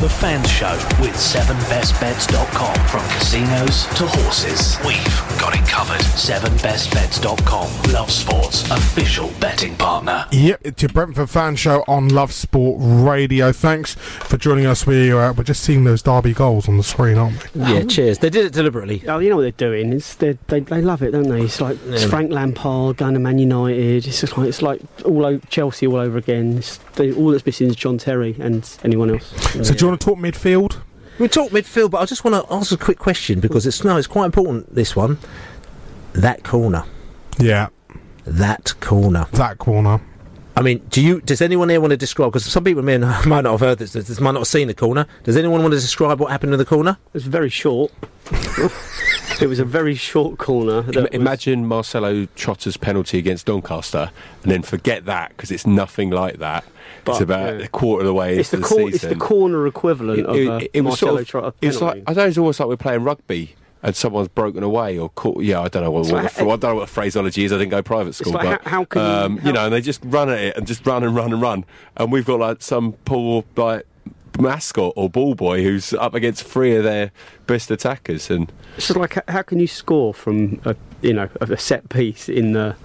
[SPEAKER 5] The Fans Show with 7bestbets.com. From casinos to horses, we've got it covered. 7bestbets.com. Love Sport's official betting partner.
[SPEAKER 1] Yep, it's your Brentford fan show on Love Sport Radio. Thanks for joining us. We, uh, we're just seeing those Derby goals on the screen, aren't we?
[SPEAKER 4] Yeah, cheers. They did it deliberately.
[SPEAKER 2] Oh, you know what they're doing? It's they they they love it, don't they? It's like it's
[SPEAKER 4] Yeah.
[SPEAKER 2] Frank Lampard going to Man United. It's just like it's like all over Chelsea all over again. It's, they, all that's missing is John Terry and anyone else.
[SPEAKER 1] So, do you want to talk midfield?
[SPEAKER 4] We talk midfield, but I just want to ask a quick question because it's no, it's quite important. This one, that corner,
[SPEAKER 1] Yeah,
[SPEAKER 4] that corner,
[SPEAKER 1] that corner.
[SPEAKER 4] I mean, do you? Does anyone here want to describe? Because some people may not, [LAUGHS] might not have heard this, this, might not have seen the corner. Does anyone want to describe what happened in the corner?
[SPEAKER 2] It was very short. [LAUGHS] it was a very short corner. that
[SPEAKER 3] Im-
[SPEAKER 2] was-
[SPEAKER 3] Imagine Marcello Trotta's penalty against Doncaster, and then forget that because it's nothing like that. it's about
[SPEAKER 2] yeah.
[SPEAKER 3] a quarter of the way
[SPEAKER 2] it's
[SPEAKER 3] into
[SPEAKER 2] the,
[SPEAKER 3] the,
[SPEAKER 2] cor- it's the corner equivalent of uh,
[SPEAKER 3] was
[SPEAKER 2] Marcello
[SPEAKER 3] sort of-
[SPEAKER 2] Trotta
[SPEAKER 3] It's like I don't. It's almost like we're playing rugby. And someone's broken away or caught. Yeah, I don't know what, what
[SPEAKER 2] like-
[SPEAKER 3] the, I don't know what the phraseology is. I didn't go private school,
[SPEAKER 2] like
[SPEAKER 3] but
[SPEAKER 2] how- how can you-
[SPEAKER 3] um, you
[SPEAKER 2] how-
[SPEAKER 3] know, and they just run at it and just run and run and run, and we've got like some poor like mascot or ball boy who's up against three of their best attackers, and
[SPEAKER 2] It's just like how can you score from a you know a set piece in the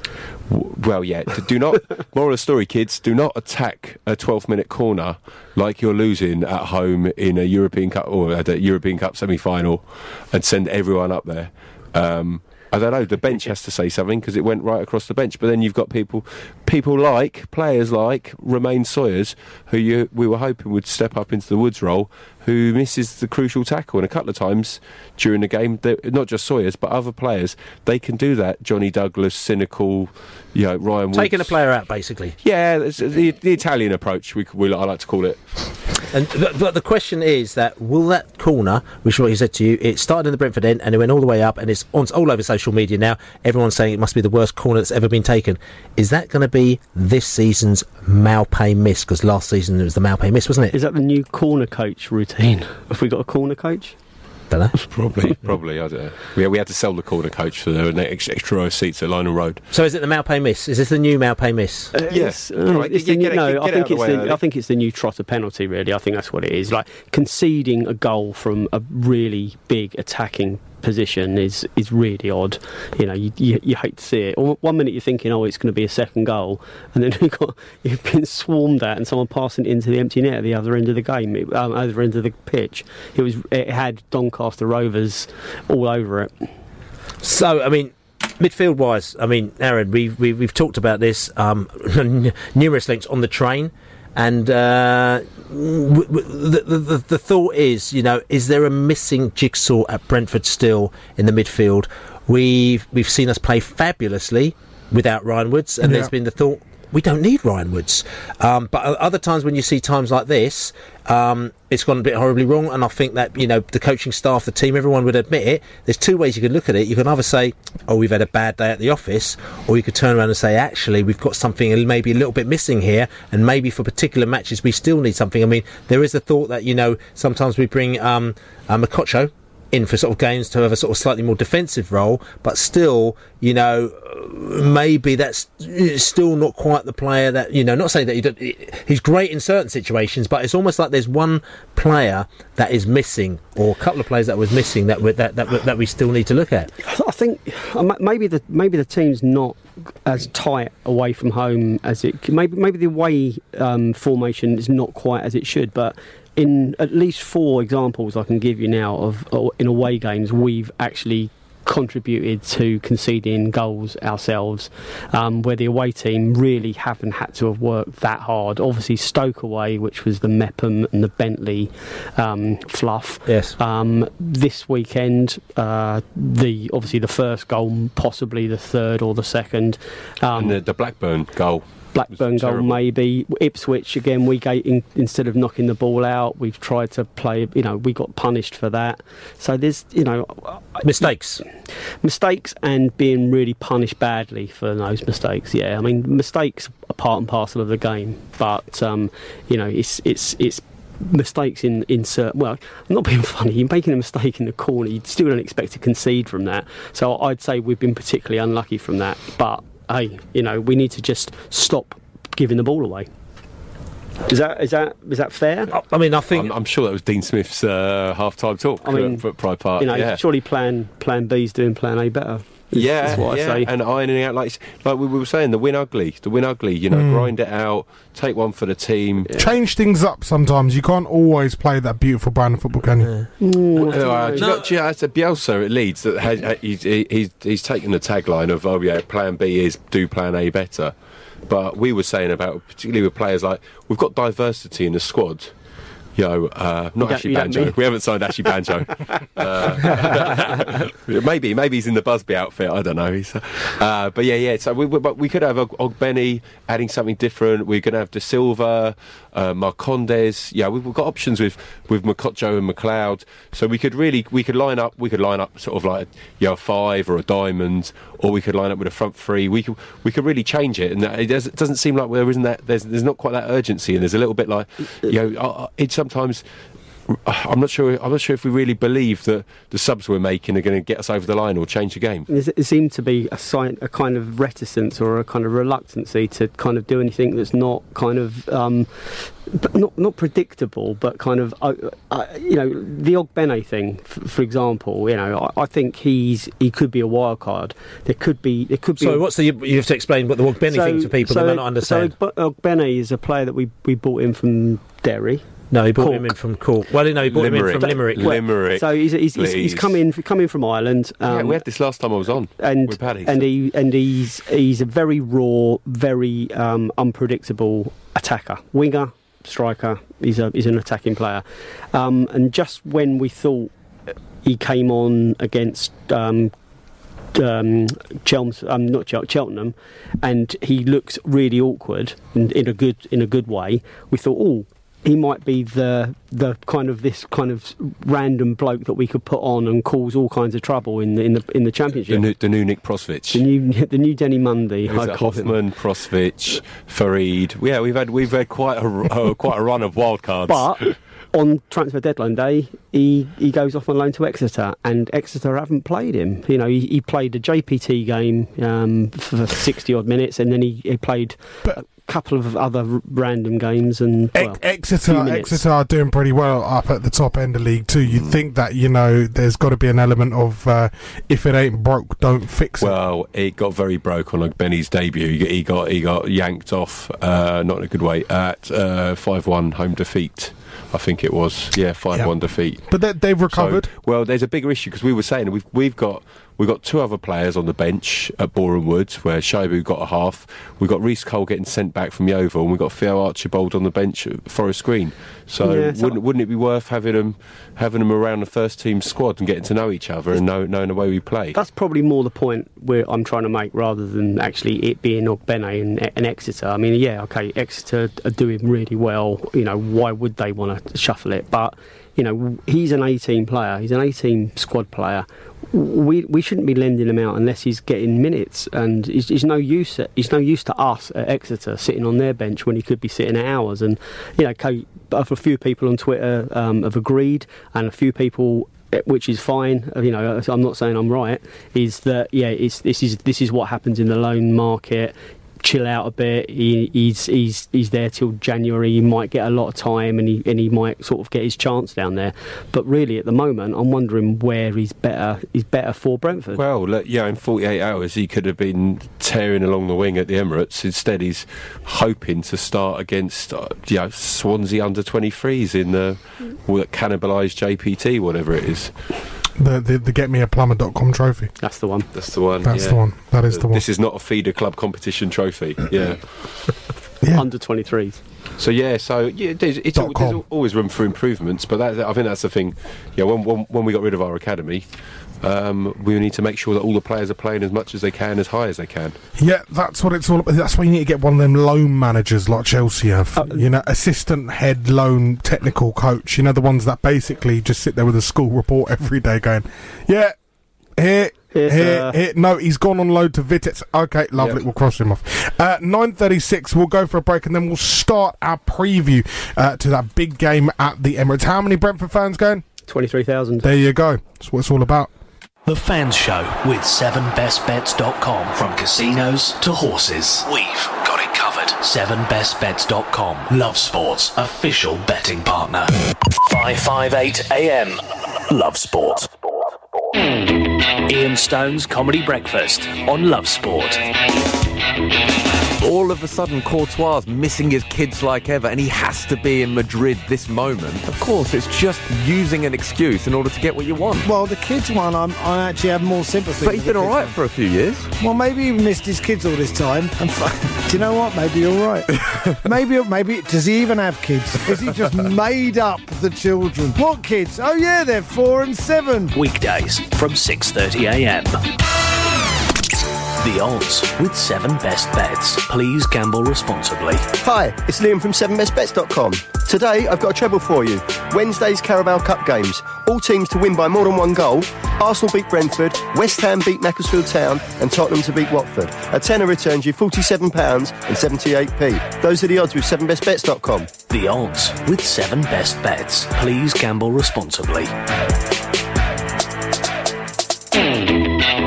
[SPEAKER 3] well, yeah. Do not. [LAUGHS] moral of the story, kids. Do not attack a 12-minute corner like you're losing at home in a European Cup or at a European Cup semi-final, and send everyone up there. Um, I don't know. The bench has to say something because it went right across the bench. But then you've got people, people like players like Romain Sawyers, who you, we were hoping would step up into the Woods role, who misses the crucial tackle. And a couple of times during the game, not just Sawyers but other players, they can do that. Johnny Douglas, cynical, you know, Ryan Woods.
[SPEAKER 4] Taking a player out, basically.
[SPEAKER 3] Yeah, the, the Italian approach. We, we I like to call it.
[SPEAKER 4] And but, but the question is that will that corner, which is what he said to you, it started in the Brentford end and it went all the way up and it's on all over social media now. Everyone's saying it must be the worst corner that's ever been taken. Is that going to be this season's Maupay miss? Because last season it was the Maupay miss, wasn't it?
[SPEAKER 2] is that the new corner coach routine? Have we got a corner coach?
[SPEAKER 4] Don't know. [LAUGHS]
[SPEAKER 3] Probably, [LAUGHS] probably. I don't know. We, we had to sell the corner coach for the extra, extra row of seats at Lionel Road.
[SPEAKER 4] So is it the Maupay miss? Is this the new Maupay miss?
[SPEAKER 2] Uh,
[SPEAKER 3] Yes.
[SPEAKER 2] it's, uh,
[SPEAKER 3] Right,
[SPEAKER 2] it's the new,
[SPEAKER 3] get it-
[SPEAKER 2] no, I
[SPEAKER 3] it
[SPEAKER 2] think
[SPEAKER 3] out the
[SPEAKER 2] it's
[SPEAKER 3] way
[SPEAKER 2] the. I think it's the new Trotta penalty. Really, I think that's what it is. Like conceding a goal from a really big attacking position is is really odd. You know, you, you, you hate to see it. One minute you're thinking, oh, it's going to be a second goal, and then [LAUGHS] you've got you've been swarmed at, and someone passing into the empty net at the other end of the game, um, other end of the pitch. It was it had Doncaster Rovers all over it.
[SPEAKER 4] So, I mean, midfield wise, I mean, Aaron, we've, we've, we've talked about this, um, [LAUGHS] numerous links on the train. And uh, w- w- the, the, the, thought is, you know, is there a missing jigsaw at Brentford still in the midfield? We've, we've seen us play fabulously without Ryan Woods, and
[SPEAKER 1] Yeah.
[SPEAKER 4] there's been the thought, we don't need Ryan Woods. Um, but other times when you see times like this, um, it's gone a bit horribly wrong. And I think that, you know, the coaching staff, the team, everyone would admit it. There's two ways you can look at it. You can either say, oh, we've had a bad day at the office, or you could turn around and say, actually, we've got something maybe a little bit missing here. And maybe for particular matches, we still need something. I mean, there is a thought that, you know, sometimes we bring um, um, Mokotjo in for sort of games to have a sort of slightly more defensive role, but still, you know, maybe that's still not quite the player that you know. Not saying that he he's great in certain situations, but it's almost like there's one player that is missing, or a couple of players that was missing that we, that, that that we still need to look at.
[SPEAKER 2] I think uh, maybe the maybe the team's not as tight away from home as it maybe maybe the away um, formation is not quite as it should, but. In at least four examples I can give you now of in away games, we've actually contributed to conceding goals ourselves, um, where the away team really haven't had to have worked that hard. Obviously, Stoke away, which was the Mepham and the Bentley um, fluff.
[SPEAKER 4] Yes.
[SPEAKER 2] Um, this weekend, uh, the obviously the first goal, possibly the third or the second. Um,
[SPEAKER 3] and the, the Blackburn goal.
[SPEAKER 2] Blackburn goal maybe Ipswich again. We gave in, instead of knocking the ball out, we've tried to play. You know, we got punished for that. So there's you know
[SPEAKER 4] mistakes,
[SPEAKER 2] mistakes, and being really punished badly for those mistakes. Yeah, I mean mistakes are part and parcel of the game, but um, you know it's it's it's mistakes in insert. Well, I'm not [LAUGHS] being funny. You're making a mistake in the corner. You still don't expect to concede from that. So I'd say we've been particularly unlucky from that. But hey, you know, we need to just stop giving the ball away. Is that is that is that fair?
[SPEAKER 4] I mean, I think
[SPEAKER 3] I'm, I'm sure that was Dean Smith's uh, half-time talk.
[SPEAKER 2] I mean,
[SPEAKER 3] for Pride Park.
[SPEAKER 2] You know,
[SPEAKER 3] yeah.
[SPEAKER 2] surely plan plan B's doing plan A better. Is-
[SPEAKER 3] Yeah,
[SPEAKER 2] is what
[SPEAKER 3] yeah,
[SPEAKER 2] I say.
[SPEAKER 3] and ironing out like like we were saying, the win ugly, the win ugly. You know,
[SPEAKER 1] Mm.
[SPEAKER 3] grind it out, take one for the team.
[SPEAKER 1] Change things up sometimes. You can't always play that beautiful brand of football, can you?
[SPEAKER 3] Uh, do you know, do you know, it's a Bielsa at Leeds that has, uh, he's, he- he's, he's taken the tagline of, oh yeah, plan B is do plan A better. But we were saying about, particularly with players like, we've got diversity in the squad. Know, uh, not Ashley Banjo. We haven't signed Ashley Banjo. [LAUGHS] uh, [LAUGHS] maybe, maybe he's in the Busby outfit. I don't know. He's, uh, but yeah, yeah. So we, we, but we could have Og- Ogbene adding something different. We're going to have De Silva, uh, Marcondes. Yeah, we've, we've got options with with Mokotjo and Macleod. So we could really we could line up. We could line up sort of like you know, a five or a diamond, or we could line up with a front three. We could we could really change it. And it, does, it doesn't seem like there isn't that. There's there's not quite that urgency, and there's a little bit like you know. it's uh, It sometimes. I'm not sure. I'm not sure if we really believe that the subs we're making are going to get us over the line or change the game.
[SPEAKER 2] It There seemed to be a, sign, a kind of reticence or a kind of reluctancy to kind of do anything that's not kind of um, not not predictable, but kind of uh, uh, you know the Ogbene thing, f- for example. You know, I, I think he's he could be a wild card. There could be there could be.
[SPEAKER 4] So what's the you have to explain what the Ogbene thing to people that may not understand.
[SPEAKER 2] So Ogbene is a player that we we bought in from Derry.
[SPEAKER 4] No, he bought
[SPEAKER 2] Cork.
[SPEAKER 4] him in from Cork. Well, no, he bought him in from Limerick.
[SPEAKER 3] Limerick.
[SPEAKER 2] So he's he's, he's, he's
[SPEAKER 3] please.
[SPEAKER 2] come in come in from Ireland.
[SPEAKER 3] yeah,
[SPEAKER 2] um,
[SPEAKER 3] we had this last time I was on
[SPEAKER 2] and
[SPEAKER 3] with Paddy.
[SPEAKER 2] and he and he's he's a very raw, very um, unpredictable attacker, winger, striker. He's a he's an attacking player, um, and just when we thought he came on against. Um, um, Chelms, um, not Chel- Cheltenham, and he looks really awkward in, in a good in a good way. We thought, oh, he might be the the kind of this kind of random bloke that we could put on and cause all kinds of trouble in the in the in the championship.
[SPEAKER 3] the new, the new Nick Proschwitz.
[SPEAKER 2] The new, the new Denny Mundee.
[SPEAKER 3] Who's
[SPEAKER 2] I
[SPEAKER 3] that?
[SPEAKER 2] call him.
[SPEAKER 3] Hofmann, Proschwitz, Farid. Yeah, we've had we've had quite a uh, quite a run of wild cards.
[SPEAKER 2] But [LAUGHS] on transfer deadline day, he, he goes off on loan to Exeter, and Exeter haven't played him. You know, he, he played a JPT game um, for sixty odd minutes, and then he, he played a couple of other random games. And well,
[SPEAKER 1] Exeter. Exeter are doing pretty well up at the top end of League Two. You
[SPEAKER 3] Hmm.
[SPEAKER 1] think that you know there's got to be an element of uh, if it ain't broke, don't fix it.
[SPEAKER 3] Well, it got very broke on like Benny's debut. He got he got, yanked off, uh, not in a good way, at five one home defeat. I think it was yeah five one defeat.
[SPEAKER 1] But they, they've recovered.
[SPEAKER 3] So, well, there's a bigger issue because we were saying we've we've got we've got two other players on the bench at Boreham Woods where Shaibu got a half. We've got Reece Cole getting sent back from Yeovil, and we've got Theo Archibald on the bench at Forest Green. So,
[SPEAKER 2] Yeah, so-
[SPEAKER 3] wouldn't wouldn't it be worth having them having them around the first team squad and getting to know each other and know, knowing the way we play?
[SPEAKER 2] that's probably more the point where I'm trying to make, rather than actually it being Ogbene and, and Exeter. I mean, yeah, okay, Exeter are doing really well. You know, why would they want to shuffle it? But you know, he's an 18 player. He's an 18 squad player. We we shouldn't be lending him out unless he's getting minutes, and he's, he's no use. He's no use to us at Exeter sitting on their bench when he could be sitting at ours. And you know, a few people on Twitter um, have agreed, and a few people which is fine. You know, I'm not saying I'm right. Is that yeah? It's this is this is what happens in the loan market. Chill out a bit. He, he's he's he's there till January. He might get a lot of time, and he and he might sort of get his chance down there. But really, at the moment, I'm wondering where he's better. He's better for Brentford.
[SPEAKER 3] Well, look, yeah, in 48 hours he could have been tearing along the wing at the Emirates. Instead, he's hoping to start against uh, you know, Swansea under 23s in the well, that cannibalised JPT, whatever it is.
[SPEAKER 1] The, the, the getmeaplumber.com trophy.
[SPEAKER 2] That's the one.
[SPEAKER 3] That's the one.
[SPEAKER 1] That's
[SPEAKER 3] yeah.
[SPEAKER 1] the one. That is uh, the one.
[SPEAKER 3] This is not a feeder club competition trophy. Yeah. [LAUGHS] yeah.
[SPEAKER 2] Under 23s.
[SPEAKER 3] So yeah, so yeah, there's, it's al- there's always room for improvements, but that, I think that's the thing. Yeah, when, when when we got rid of our academy, um, we need to make sure that all the players are playing as much as they can, as high as they can.
[SPEAKER 1] Yeah, that's what it's all about. That's why you need to get one of them loan managers like Chelsea have.
[SPEAKER 2] Uh,
[SPEAKER 1] you know, assistant head loan technical coach. You know, the ones that basically just sit there with a school [LAUGHS] report every day going, yeah, here.
[SPEAKER 2] Here's,
[SPEAKER 1] Here,
[SPEAKER 2] uh,
[SPEAKER 1] here, no, he's gone on load to Vitesse. Okay, lovely. We'll cross him off. Uh, Nine thirty-six. We'll go for a break, and then we'll start our preview uh, to that big game at the Emirates. How many Brentford fans going?
[SPEAKER 2] Twenty-three thousand.
[SPEAKER 1] There you go. That's what it's all about.
[SPEAKER 5] The Fans Show with 7bestbets.com. From casinos to horses, we've got it covered. 7bestbets.com. Love Sports, official betting partner. 558 AM. Love Sport. Ian Stone's Comedy Breakfast on Love Sport.
[SPEAKER 17] All of a sudden, Courtois missing his kids like ever, and he has to be in Madrid this moment. Of course, it's just using an excuse in order to get what you want.
[SPEAKER 7] Well, the kids one, I'm, I actually have more sympathy.
[SPEAKER 17] But he's
[SPEAKER 7] with
[SPEAKER 17] been
[SPEAKER 7] all right
[SPEAKER 17] all
[SPEAKER 7] kids
[SPEAKER 17] right for a few years.
[SPEAKER 7] Well, maybe he missed his kids all this time. And f- [LAUGHS] do you know what? Maybe you're right. [LAUGHS] maybe, maybe does he even have kids? Is he just [LAUGHS] made up the children? What kids? Oh yeah, they're four and seven.
[SPEAKER 5] Weekdays from 6:30 a.m. The odds with 7 best bets. Please gamble responsibly.
[SPEAKER 18] Hi, it's Liam from 7bestbets.com. Today I've got a treble for you. Wednesday's Carabao Cup games. All teams to win by more than one goal. Arsenal beat Brentford, West Ham beat Macclesfield Town, and Tottenham to beat Watford. A tenner returns you £47 and 78p. Those are the odds with 7bestbets.com.
[SPEAKER 5] The odds with 7 best bets. Please gamble responsibly.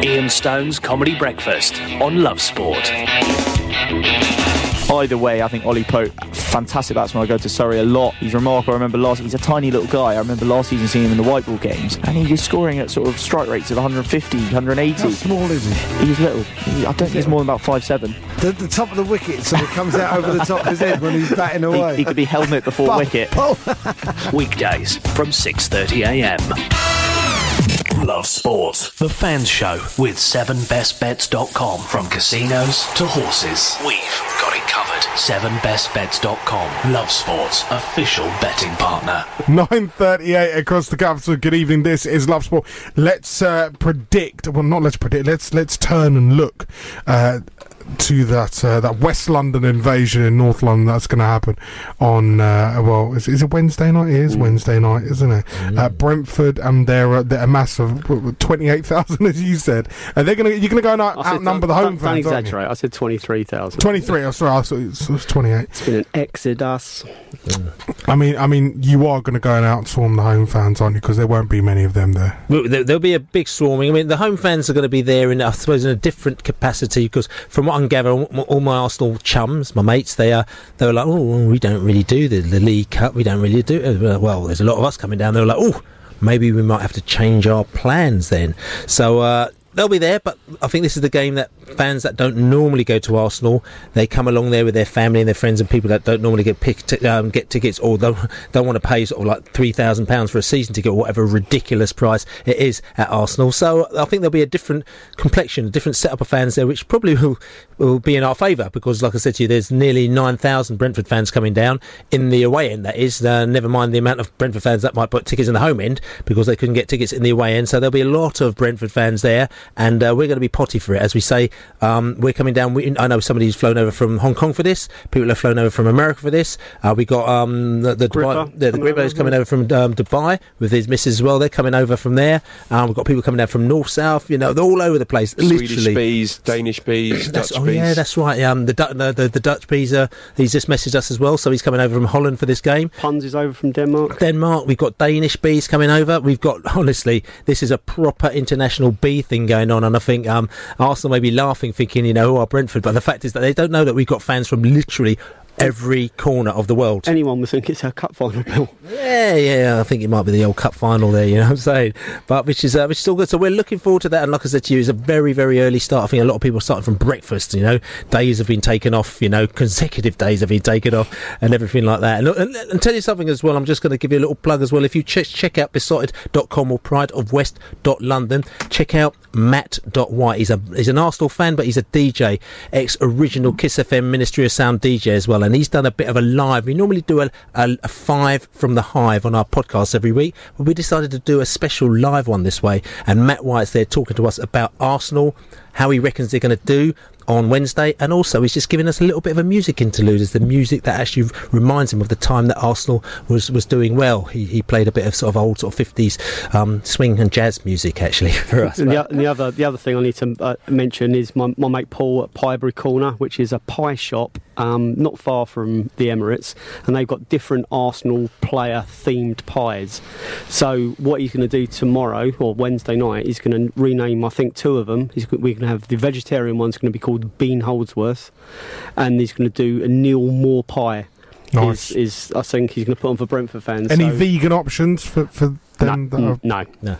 [SPEAKER 5] Ian Stone's Comedy Breakfast on Love Sport.
[SPEAKER 19] Either way, I think Ollie Pope, fantastic batsman. I go to Surrey a lot. He's remarkable. I remember last, he's a tiny little guy. I remember last season seeing him in the white ball games, and he was scoring at sort of strike rates of 150, 180.
[SPEAKER 7] How small is he?
[SPEAKER 19] He's little. He, I don't think he's more than about five seven.
[SPEAKER 7] The, the top of the wicket, so it comes out over the top of his head when he's batting away.
[SPEAKER 19] He, he could be helmet before
[SPEAKER 7] Bowl,
[SPEAKER 19] wicket.
[SPEAKER 5] Weekdays from 6:30 a.m. Love Sport. The Fans Show with 7bestbets.com. From casinos to horses, we've got it covered. 7bestbets.com. Love Sports, official betting partner.
[SPEAKER 1] 9.38 across the capital. Good evening. This is Love Sport. Let's uh, predict, well, not let's predict, let's let's turn and look uh, to that uh, that West London invasion in North London that's going to happen on, uh, well, is, is it Wednesday night? It is Wednesday night, isn't it? Uh, Brentford and they're, uh, they're a mass of 28,000, as you said. And they're going to, you're going to go and out,
[SPEAKER 2] I said-
[SPEAKER 1] outnumber the
[SPEAKER 2] don't-
[SPEAKER 1] home
[SPEAKER 2] don't
[SPEAKER 1] fans, aren't you?
[SPEAKER 2] exaggerate. I said twenty-three thousand.
[SPEAKER 1] 23, oh, sorry, I thought it was, 28.
[SPEAKER 2] It's been an exodus.
[SPEAKER 1] I mean, I mean, you are going to go and outswarm the home fans, aren't you? Because there won't be many of them there.
[SPEAKER 4] Well, there- There'll be a big swarming. I mean, the home fans are going to be there in, I suppose, in a different capacity because, from what I can gather, all my- all my Arsenal chums, my mates, they are they were like, "Oh, we don't really do the, the League Cup. We don't really do it." Well, there's a lot of us coming down. They were like, "Oh, maybe we might have to change our plans then." So. Uh, They'll be there, but I think this is the game that fans that don't normally go to Arsenal, they come along there with their family and their friends and people that don't normally get pick, t- um, get tickets or don't, don't want to pay sort of like three thousand pounds for a season ticket or whatever ridiculous price it is at Arsenal. So I think there'll be a different complexion, a different setup of fans there, which probably will, will be in our favour because, like I said to you, there's nearly nine thousand Brentford fans coming down in the away end. That is, uh, never mind the amount of Brentford fans that might put tickets in the home end because they couldn't get tickets in the away end. So there'll be a lot of Brentford fans there. And uh, we're going to be potty for it. As we say, um, we're coming down. We, I know somebody's flown over from Hong Kong for this. People have flown over from America for this. Uh, we got um, the, the Dubai, the, the
[SPEAKER 2] coming
[SPEAKER 4] is
[SPEAKER 2] over,
[SPEAKER 4] coming over from um, Dubai with his missus as well. They're coming over from there. Um, we've got people coming down from north, south. You know, they're all over the place.
[SPEAKER 3] Swedish
[SPEAKER 4] literally.
[SPEAKER 3] bees, Danish bees,
[SPEAKER 4] That's,
[SPEAKER 3] Dutch
[SPEAKER 4] oh
[SPEAKER 3] bees.
[SPEAKER 4] yeah, that's right. Um, the, the, the the Dutch bees. Uh, he's just messaged us as well, so he's coming over from Holland for this game.
[SPEAKER 2] Puns is over from Denmark.
[SPEAKER 4] Denmark. We've got Danish bees coming over. We've got honestly, this is a proper international bee thing going on, and I think um, Arsenal may be laughing, thinking you know who are Brentford, but the fact is that they don't know that we've got fans from literally every corner of the world.
[SPEAKER 2] Anyone would think it's a cup final, Bill.
[SPEAKER 4] Yeah, yeah, I think it might be the old cup final there. You know what I'm saying? But which is uh, which is all good. So we're looking forward to that. And like I said to you, it's a very very early start. I think a lot of people starting from breakfast. You know, days have been taken off. You know, consecutive days have been taken off, and everything like that. And, and, and tell you something as well. I'm just going to give you a little plug as well. If you check check out beesotted.com or prideofwest.london, check out Matt.white. He's a he's an Arsenal fan, but he's a DJ, ex original Kiss FM Ministry of Sound DJ as well, and he's done a bit of a live. We normally do a, a, a five from the hive on our podcast every week, but we decided to do a special live one this way. And Matt White's there talking to us about Arsenal, how he reckons they're going to do on Wednesday, and also he's just giving us a little bit of a music interlude as the music that actually reminds him of the time that Arsenal was, was doing well. He, he played a bit of sort of old sort of 50s um, swing and jazz music actually [LAUGHS] for us.
[SPEAKER 2] And the, and the other the other thing I need to uh, mention is my, my mate Paul at Piebury Corner, which is a pie shop um, not far from the Emirates, and they've got different Arsenal player themed pies. So what he's going to do tomorrow or Wednesday night, he's going to rename I think two of them. He's, we're going to have the vegetarian one's going to be called Bean Holdsworth, and he's going to do a Neil Moore pie.
[SPEAKER 1] Nice.
[SPEAKER 2] Is, is I think he's going to put on for Brentford fans.
[SPEAKER 1] Any
[SPEAKER 2] so-
[SPEAKER 1] vegan options for, for them that are
[SPEAKER 2] no,
[SPEAKER 4] no.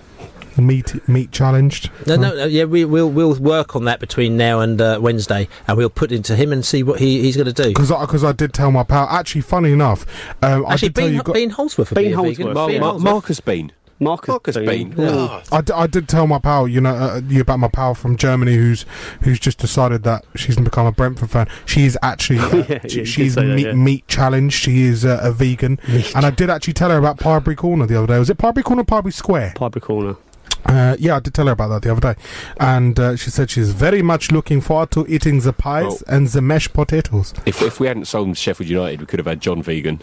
[SPEAKER 1] meat meat challenged?
[SPEAKER 4] No, no, no, yeah, we, we'll we'll work on that between now and uh, Wednesday, and we'll put into him and see what he, he's going to do.
[SPEAKER 1] Because I, 'cause I did tell my pal. Actually, funny enough, um, I
[SPEAKER 4] Actually,
[SPEAKER 1] did tell
[SPEAKER 4] Bean,
[SPEAKER 1] you.
[SPEAKER 4] Bean Holdsworth.
[SPEAKER 2] Bean
[SPEAKER 4] be a
[SPEAKER 2] Holdsworth,
[SPEAKER 4] vegan.
[SPEAKER 3] Mar-
[SPEAKER 2] Bean
[SPEAKER 3] Mar-
[SPEAKER 2] Holdsworth.
[SPEAKER 3] Marcus Bean.
[SPEAKER 2] Marcus,
[SPEAKER 3] Marcus Bean.
[SPEAKER 2] Yeah.
[SPEAKER 1] I, d- I did tell my pal, you know, uh, you about my pal from Germany who's who's just decided that she's become a Brentford fan. She is actually [LAUGHS] uh,
[SPEAKER 2] Yeah, yeah,
[SPEAKER 1] she-
[SPEAKER 2] you
[SPEAKER 1] she's
[SPEAKER 2] say that,
[SPEAKER 1] meat,
[SPEAKER 2] yeah.
[SPEAKER 1] meat challenged. She is uh, a vegan, and I did actually tell her about Piebury Corner the other day. Was it Piebury Corner, or Piebury Square?
[SPEAKER 2] Piebury Corner.
[SPEAKER 1] Uh, yeah, I did tell her about that the other day, and uh, she said she's very much looking forward to eating the pies
[SPEAKER 3] Oh.
[SPEAKER 1] and the mashed potatoes.
[SPEAKER 3] If, if we hadn't sold Sheffield United, we could have had John Vegan.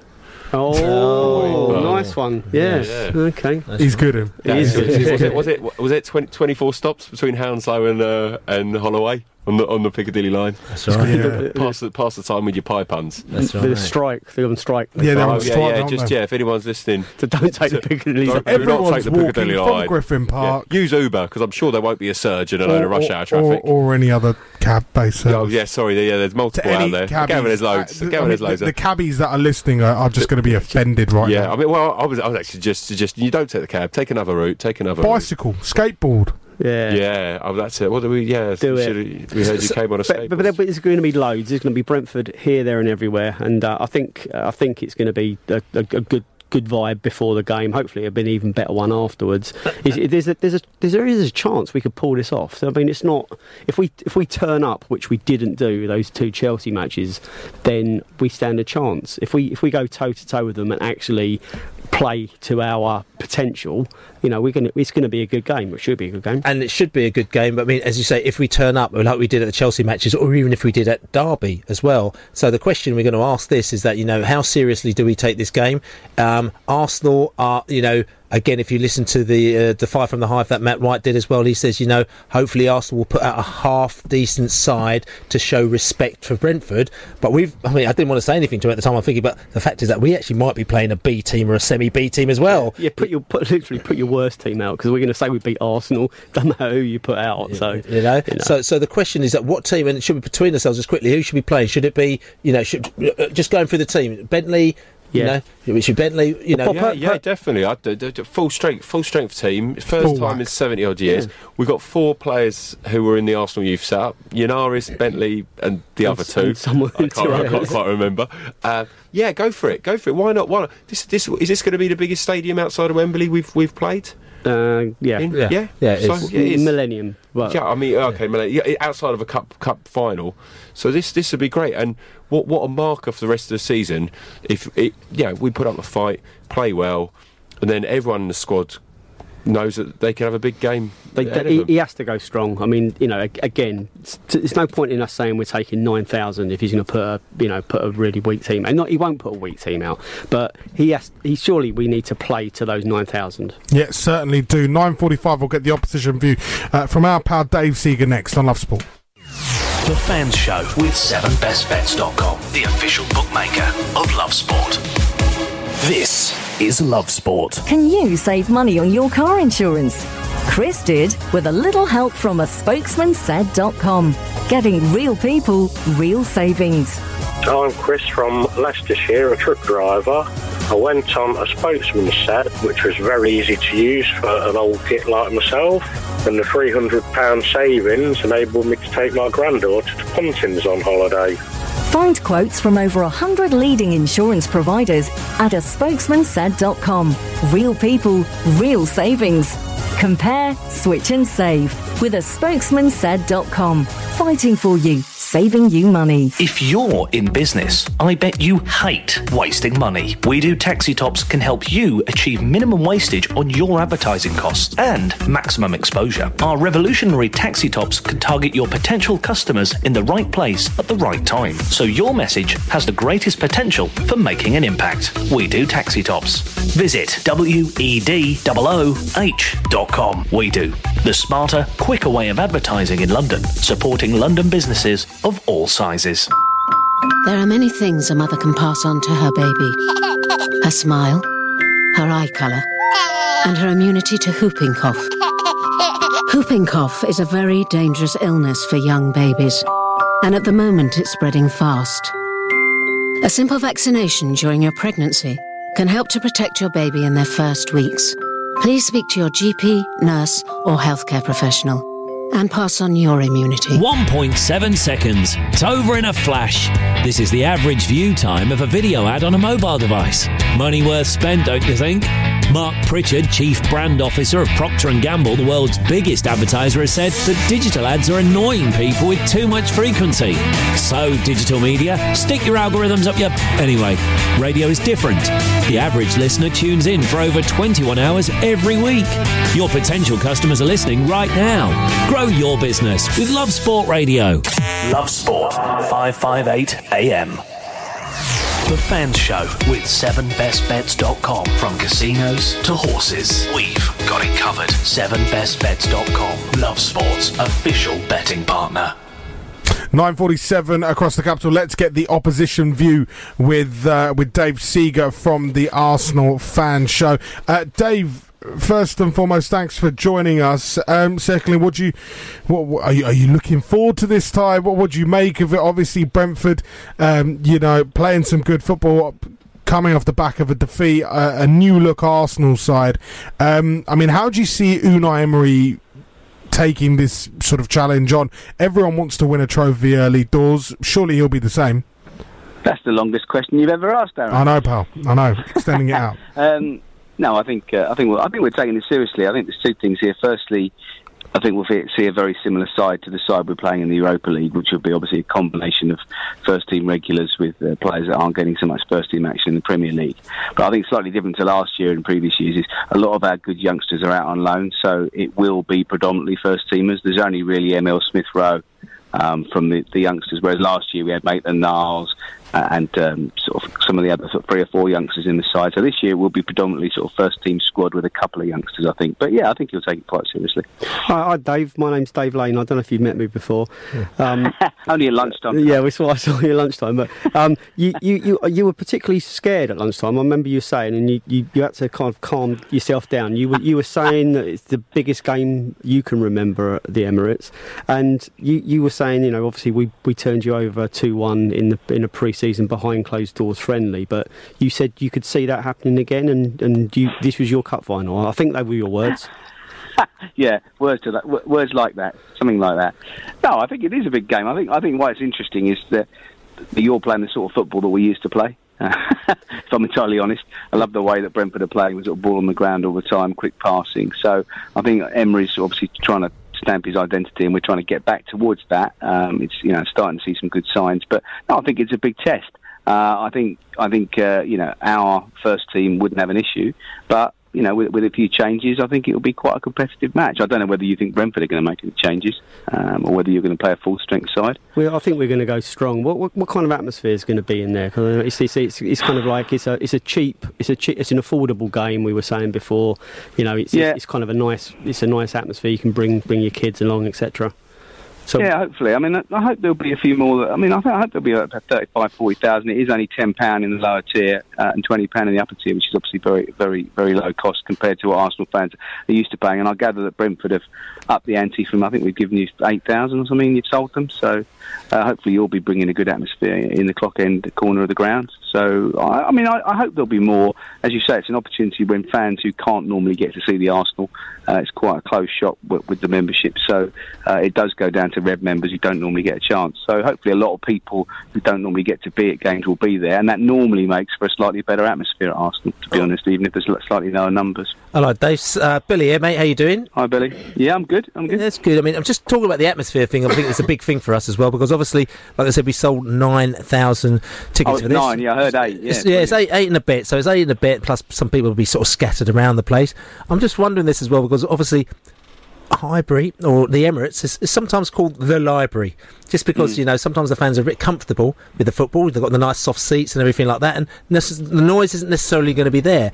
[SPEAKER 2] Oh,
[SPEAKER 3] Oh.
[SPEAKER 2] nice one. Yeah.
[SPEAKER 3] Yeah.
[SPEAKER 2] Okay.
[SPEAKER 1] He's good. Him.
[SPEAKER 2] He is good. [LAUGHS]
[SPEAKER 3] was it was it was it 20, 24 stops between Hounslow and uh, and Holloway on the on the Piccadilly line?
[SPEAKER 4] That's right.
[SPEAKER 1] Yeah.
[SPEAKER 3] Pass the pass the time with your pie puns.
[SPEAKER 4] That's
[SPEAKER 2] Bit of
[SPEAKER 4] right.
[SPEAKER 2] strike. They're on strike.
[SPEAKER 1] Yeah, they're
[SPEAKER 3] Oh,
[SPEAKER 1] on
[SPEAKER 3] yeah,
[SPEAKER 1] strike,
[SPEAKER 3] yeah,
[SPEAKER 1] aren't
[SPEAKER 3] just
[SPEAKER 1] they?
[SPEAKER 3] yeah. If anyone's listening, [LAUGHS]
[SPEAKER 2] So don't take the Piccadilly.
[SPEAKER 3] don't-
[SPEAKER 2] line.
[SPEAKER 3] do not
[SPEAKER 1] Everyone's
[SPEAKER 3] take the
[SPEAKER 1] walking
[SPEAKER 3] Piccadilly
[SPEAKER 1] from
[SPEAKER 3] line.
[SPEAKER 1] Griffin
[SPEAKER 3] Yeah,
[SPEAKER 1] Park.
[SPEAKER 3] use Uber because I'm sure there won't be a surge in a load of rush hour traffic.
[SPEAKER 1] or any other cab based
[SPEAKER 3] oh yeah, sorry. Yeah, there's multiple out there.
[SPEAKER 1] cabbies.
[SPEAKER 3] Gavin, there's loads.
[SPEAKER 1] uh,
[SPEAKER 3] Gavin,
[SPEAKER 1] mean,
[SPEAKER 3] there's
[SPEAKER 1] the, the cabbies that are listening are, are just going to be offended right
[SPEAKER 3] yeah,
[SPEAKER 1] now.
[SPEAKER 3] I mean, well, I was, I was actually just suggesting you don't take the cab, take another route, take another route.
[SPEAKER 1] Bicycle, skateboard.
[SPEAKER 2] Yeah.
[SPEAKER 3] Yeah, oh, that's it. What do we? Yeah,
[SPEAKER 2] Do it.
[SPEAKER 3] We heard you came on a
[SPEAKER 2] But, but, but there's going to be loads. There's going to be Brentford here, there, and everywhere. And uh, I think uh, I think it's going to be a, a, a good good vibe before the game. Hopefully, it'll be an even better one afterwards. [LAUGHS] Is- there's a, there's a there's, there is a chance we could pull this off. So I mean, it's not if we if we turn up, which we didn't do those two Chelsea matches, then we stand a chance. If we if we go toe to toe with them and actually play to our potential, you know, we're going it's going to be a good game. It should be a good game.
[SPEAKER 4] and it should be a good game. But I mean, as you say, if we turn up like we did at the Chelsea matches, or even if we did at Derby as well. So the question we're going to ask this is that you know how seriously do we take this game? Um, Arsenal are you know. Again, if you listen to the uh, the five from the hive that Matt White did as well, he says, you know, hopefully Arsenal will put out a half decent side to show respect for Brentford. But we've, I mean, I didn't want to say anything to him at the time. I'm thinking, but the fact is that we actually might be playing a B team or a semi B team as well.
[SPEAKER 2] Yeah, put your put literally put your worst team out because we're going to say we beat Arsenal. Doesn't matter who you put out. So
[SPEAKER 4] you know? So, so the question is that what team, and it should be between ourselves as quickly, who should be playing? Should it be, you know, should, uh, just going through the team? Bentley,
[SPEAKER 3] Yeah.
[SPEAKER 4] you know, should Bentley, you know,
[SPEAKER 3] yeah, yeah, definitely. I, d- d- d- full strength, full strength team. First
[SPEAKER 4] Full
[SPEAKER 3] time
[SPEAKER 4] whack.
[SPEAKER 3] in seventy odd years.
[SPEAKER 4] Yeah.
[SPEAKER 3] We've got four players who were in the Arsenal youth setup: Yennaris, Bentley, and the
[SPEAKER 2] And
[SPEAKER 3] other two.
[SPEAKER 2] and someone
[SPEAKER 3] I can't, I can't quite remember. Uh, yeah, go for it. Go for it. Why not? Why not? This, this is this going to be the biggest stadium outside of Wembley we've we've played?
[SPEAKER 2] Uh, yeah.
[SPEAKER 3] In-
[SPEAKER 2] Yeah.
[SPEAKER 3] yeah,
[SPEAKER 2] Yeah,
[SPEAKER 3] So,
[SPEAKER 2] is.
[SPEAKER 3] yeah, it is.
[SPEAKER 2] Millennium, but-
[SPEAKER 3] yeah, I mean, okay, millennium. Yeah, outside of a cup cup final, so this this would be great. And what what a marker for the rest of the season if it, yeah we put up a fight, play well, and then everyone in the squad knows that they can have a big game.
[SPEAKER 2] They,
[SPEAKER 3] ahead of
[SPEAKER 2] he,
[SPEAKER 3] them.
[SPEAKER 2] he has to go strong. I mean, you know, again, there's no point in us saying we're taking nine thousand if he's going to put a, you know, put a really weak team. And not, he won't put a weak team out, but he has. He surely we need to play to those nine thousand.
[SPEAKER 1] Yeah, certainly do. 9.45, we'll get the opposition view uh, from our pal Dave Segar next on Love Sport.
[SPEAKER 5] The Fans Show with 7bestbets.com, the official bookmaker of Love Sport. This is Love Sport.
[SPEAKER 6] Can you save money on your car insurance? Chris did with a little help from a spokesmansaid.com. Getting real people, real savings.
[SPEAKER 20] I'm Chris from Leicestershire, a truck driver. I went on a spokesman set, which was very easy to use for an old git like myself. And the £300 savings enabled me to take my granddaughter to Pontins on holiday.
[SPEAKER 6] Find quotes from over 100 leading insurance providers at a spokesmansaid.com. Real people, real savings. Compare, switch and save with a spokesmansaid.com. Fighting for you, saving you money.
[SPEAKER 5] If you're in business, I bet you hate wasting money. We Do Taxi Tops can help you achieve minimum wastage on your advertising costs and maximum exposure. Our revolutionary taxi tops can target your potential customers in the right place at the right time, so your message has the greatest potential for making an impact. We Do Taxi Tops. Visit wedooh.com. We Do, the smarter, quicker way of advertising in London, supporting London businesses of all sizes.
[SPEAKER 21] There are many things a mother can pass on to her baby her smile, her eye colour, and her immunity to whooping cough. Whooping cough is a very dangerous illness for young babies, and at the moment it's spreading fast. A simple vaccination during your pregnancy can help to protect your baby in their first weeks. Please speak to your GP, nurse, or healthcare professional and pass on your immunity.
[SPEAKER 22] 1.7 seconds. It's over in a flash. This is the average view time of a video ad on a mobile device. Money worth spent, don't you think? Mark Pritchard, Chief Brand Officer of Procter & Gamble, the world's biggest advertiser, has said that digital ads are annoying people with too much frequency. So, digital media, stick your algorithms up your... Anyway, radio is different. The average listener tunes in for over 21 hours every week. Your potential customers are listening right now. Grow your business with Love Sport Radio.
[SPEAKER 5] Love Sport, 558 AM. The Fans Show with 7bestbets.com. From casinos to horses, we've got it covered. 7bestbets.com. Love Sport's official betting partner.
[SPEAKER 1] 9.47 across the capital. Let's get the opposition view with uh, with Dave Segar from the Arsenal Fan Show. Uh, Dave, first and foremost, thanks for joining us. Um, secondly, what do you, what, what- are you are you looking forward to this time? What would you make of it? Obviously, Brentford, um, you know, playing some good football. Coming off the back of a defeat, uh, a new look Arsenal side. Um, I mean, how do you see Unai Emery taking this sort of challenge on. Everyone wants to win a trophy early doors. Surely he'll be the same.
[SPEAKER 23] That's the longest question you've ever asked, Aaron.
[SPEAKER 1] I know, pal. I know. Extending it out. [LAUGHS]
[SPEAKER 23] Um, no, I think uh, I think we're, I think we're taking this seriously. I think there's two things here. Firstly, I think we'll see- a very similar side to the side we're playing in the Europa League, which will be obviously a combination of first team regulars with uh, players that aren't getting so much first team action in the Premier League. But I think slightly different to last year and previous years is a lot of our good youngsters are out on loan, so it will be predominantly first teamers. There's only really Emil Smith Rowe um, from the, the youngsters, whereas last year we had Maitland Niles uh, and um, sort of some of the other sort of three or four youngsters in the side. So this year will be predominantly sort of first team squad with a couple of youngsters, I think. But yeah, I think he'll take it quite seriously.
[SPEAKER 2] Hi, hi, Dave. My name's Dave Lane. I don't know if you've met me before. Um, [LAUGHS]
[SPEAKER 23] Only at lunchtime.
[SPEAKER 2] Yeah, we saw I saw you at lunchtime. But um, you, you, you, you were particularly scared at lunchtime. I remember you saying, and you, you, you had to kind of calm yourself down. You were you were saying that it's the biggest game you can remember at the Emirates, and you, you were saying, you know, obviously we, we turned you over two one in the in a pre-season behind closed doors friendly, but you said you could see that happening again, and and you this was your cup final. I think they were your words. [LAUGHS]
[SPEAKER 23] yeah, words to that, words like that, something like that. No, I think it is a big game. I think I think why it's interesting is that you're playing the sort of football that we used to play. [LAUGHS] if I'm entirely honest, I love the way that Brentford are playing with sort of ball on the ground all the time, quick passing. So I think Emery's obviously trying to stamp his identity, and we're trying to get back towards that. Um, it's you know starting to see some good signs, but no, I think it's a big test. Uh, I think I think uh, you know our first team wouldn't have an issue, but you know, with, with a few changes, I think it will be quite a competitive match. I don't know whether you think Brentford are going to make any changes um, or whether you're going to play a full strength side.
[SPEAKER 2] Well, I think we're going to go strong. What, what, what kind of atmosphere is going to be in there? 'Cause it's, it's, it's, it's kind of like it's a it's a cheap it's a cheap, it's an affordable game. We were saying before, you know, it's,
[SPEAKER 23] Yeah.
[SPEAKER 2] it's, it's kind of a nice it's a nice atmosphere. You can bring bring your kids along, etc. So
[SPEAKER 23] yeah, hopefully. I mean, I- hope there'll be a few more. I mean, I, hope there'll be about 35, 40,000. It is only £10 in the lower tier uh, and £20 in the upper tier, which is obviously very, very, very low cost compared to what Arsenal fans are used to paying. And I gather that Brentford have upped the ante from, I think we've given you 8,000 or something, you've sold them. So uh, hopefully you'll be bringing a good atmosphere in the clock end corner of the ground. So, I, I mean, I, I hope there'll be more. As you say, it's an opportunity when fans who can't normally get to see the Arsenal, uh, it's quite a close shot with, with the membership. So uh, it does go down to red members who don't normally get a chance. So hopefully a lot of people who don't normally get to be at games will be there. And that normally makes for a slightly better atmosphere at Arsenal, to be honest, even if there's slightly lower numbers.
[SPEAKER 4] Hello, Dave. Uh, Billy here, mate. How you doing?
[SPEAKER 23] Hi, Billy. Yeah, I'm good. I'm good.
[SPEAKER 4] That's good. I mean, I'm just talking about the atmosphere thing. I think it's a big thing for us as well because obviously, like I said, we sold nine thousand tickets
[SPEAKER 23] Oh,
[SPEAKER 4] for this.
[SPEAKER 23] nine. Yeah, I heard eight. Yeah,
[SPEAKER 4] It's, yeah, it's eight, eight and a bit. So it's eight and a bit. Plus, some people will be sort of scattered around the place. I'm just wondering this as well because obviously, Highbury or the Emirates is, is sometimes called the library, just because
[SPEAKER 23] Mm.
[SPEAKER 4] you know sometimes the fans are a bit comfortable with the football. They've got the nice soft seats and everything like that, and the noise isn't necessarily going to be there.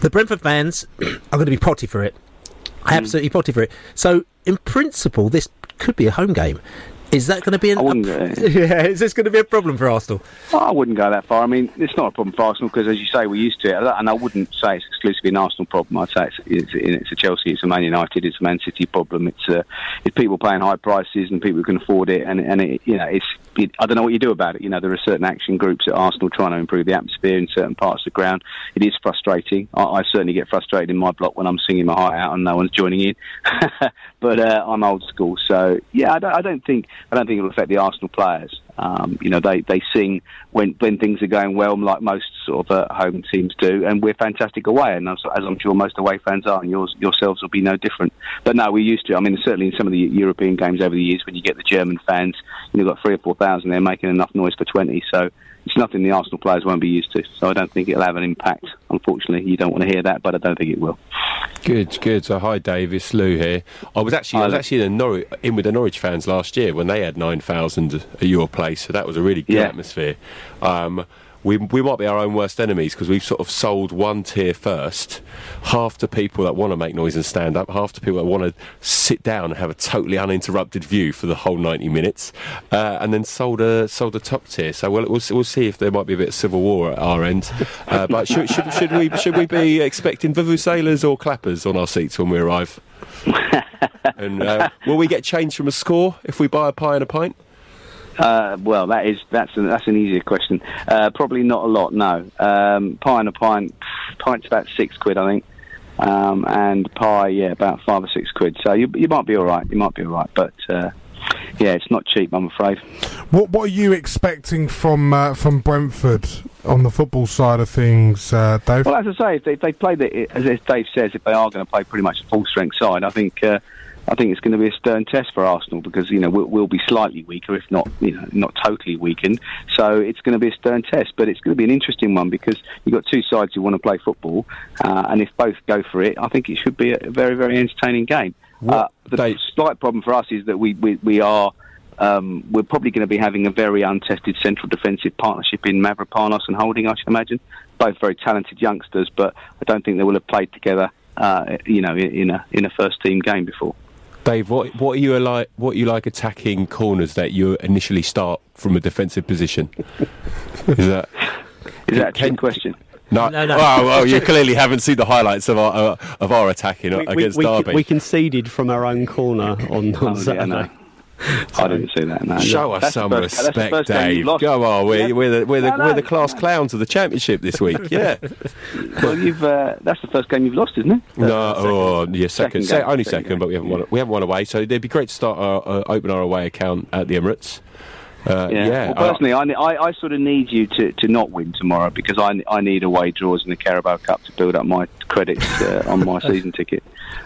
[SPEAKER 4] The Brentford fans [CLEARS THROAT] are going to be potty for it.
[SPEAKER 23] Mm.
[SPEAKER 4] Absolutely potty for it. So, in principle, this could be a home game. Is that going to be an? [LAUGHS] yeah, is this going to be a problem for Arsenal?
[SPEAKER 23] I wouldn't go that far. I mean, it's not a problem for Arsenal because, as you say, we're used to it. And I wouldn't say it's exclusively an Arsenal problem. I'd say it's, it's, it's a Chelsea, it's a Man United, it's a Man City problem. It's uh, it's people paying high prices and people who can afford it. And and it, you know, it's it, I don't know what you do about it. You know, there are certain action groups at Arsenal trying to improve the atmosphere in certain parts of the ground. It is frustrating. I, I certainly get frustrated in my block when I'm singing my heart out and no one's joining in. [LAUGHS] but uh, I'm old school, so yeah, I don't, I don't think I don't think it will affect the Arsenal players. Um, you know, they, they sing when when things are going well, like most sort of uh, home teams do, and we're fantastic away, and as, as I'm sure most away fans are, and yours yourselves will be no different. But no, we're used to. I mean, certainly in some of the European games over the years, when you get the German fans, you've got three or four thousand there making enough noise for twenty. So it's nothing the Arsenal players won't be used to. So I don't think it'll have an impact. Unfortunately, you don't want to hear that, but I don't think it will.
[SPEAKER 3] Good, good. So hi, Dave. It's Lou here. I was actually, I was actually in, Norwich, in with the Norwich fans last year when they had nine thousand at your place. So that was a really good
[SPEAKER 23] Yeah.
[SPEAKER 3] atmosphere. Um, we, we might be our own worst enemies because we've sort of sold one tier first. Half to people that want to make noise and stand up, half to people that want to sit down and have a totally uninterrupted view for the whole 90 minutes, uh, and then sold a sold a top tier. So we'll, we'll we'll see if there might be a bit of civil war at our end. Uh, [LAUGHS] but should, should, should we should we be expecting vuvuzelas or clappers on our seats when we arrive? [LAUGHS] and uh, will we get change from a score if we buy a pie and a pint?
[SPEAKER 23] Uh, well, that is that's an, that's an easier question. Uh, probably not a lot. No, um, pie and a pint. Pint's about six quid, I think, um, and pie, yeah, about five or six quid. So you you might be all right. You might be all right, but uh, yeah, it's not cheap, I'm afraid.
[SPEAKER 1] What What are you expecting from uh, from Brentford on the football side of things, uh, Dave?
[SPEAKER 23] Well, as I say, if they, if they play the, as Dave says, if they are going to play pretty much a full strength side, I think uh, I think it's going to be a stern test for Arsenal because you know we'll, we'll be slightly weaker, if not you know not totally weakened. So it's going to be a stern test, but it's going to be an interesting one because you've got two sides who want to play football, uh, and if both go for it, I think it should be a very very entertaining game. Uh, the slight problem for us is that we we, we are. Um, we're probably going to be having a very untested central defensive partnership in Mavropanos and Holding, I should imagine. Both very talented youngsters, but I don't think they will have played together, uh, you know, in, in a in a first team game before.
[SPEAKER 3] Dave, what what are you like? What you like attacking corners that you initially start from a defensive position? Is that [LAUGHS]
[SPEAKER 23] is that a trick question?
[SPEAKER 3] No,
[SPEAKER 2] No, no.
[SPEAKER 3] Oh, well, you clearly haven't seen the highlights of our uh, of our attacking
[SPEAKER 2] we,
[SPEAKER 3] against
[SPEAKER 2] we,
[SPEAKER 3] Derby.
[SPEAKER 2] we conceded from our own corner on, on
[SPEAKER 23] Oh, yeah,
[SPEAKER 2] Saturday.
[SPEAKER 23] no. I didn't see that. No.
[SPEAKER 3] Show us
[SPEAKER 23] That's
[SPEAKER 3] some
[SPEAKER 23] first-
[SPEAKER 3] respect,
[SPEAKER 23] first game you've
[SPEAKER 3] Dave. Go on, we're,
[SPEAKER 23] Yeah.
[SPEAKER 3] we're the we're the,
[SPEAKER 23] No, no,
[SPEAKER 3] we're the class clowns of the championship this week. Yeah. [LAUGHS]
[SPEAKER 23] Well, you've uh, that's the first game you've lost, isn't it?
[SPEAKER 3] No, oh, yeah, second,
[SPEAKER 23] Second
[SPEAKER 3] se- only
[SPEAKER 23] second
[SPEAKER 3] second, but we haven't won. We haven't won away, so it'd be great to start our, uh, open our away account at the Emirates. Uh, yeah,
[SPEAKER 23] Well, personally, I, I, I sort of need you to, to not win tomorrow because I, I need away draws in the Carabao Cup to build up my credits uh, on my [LAUGHS] season ticket.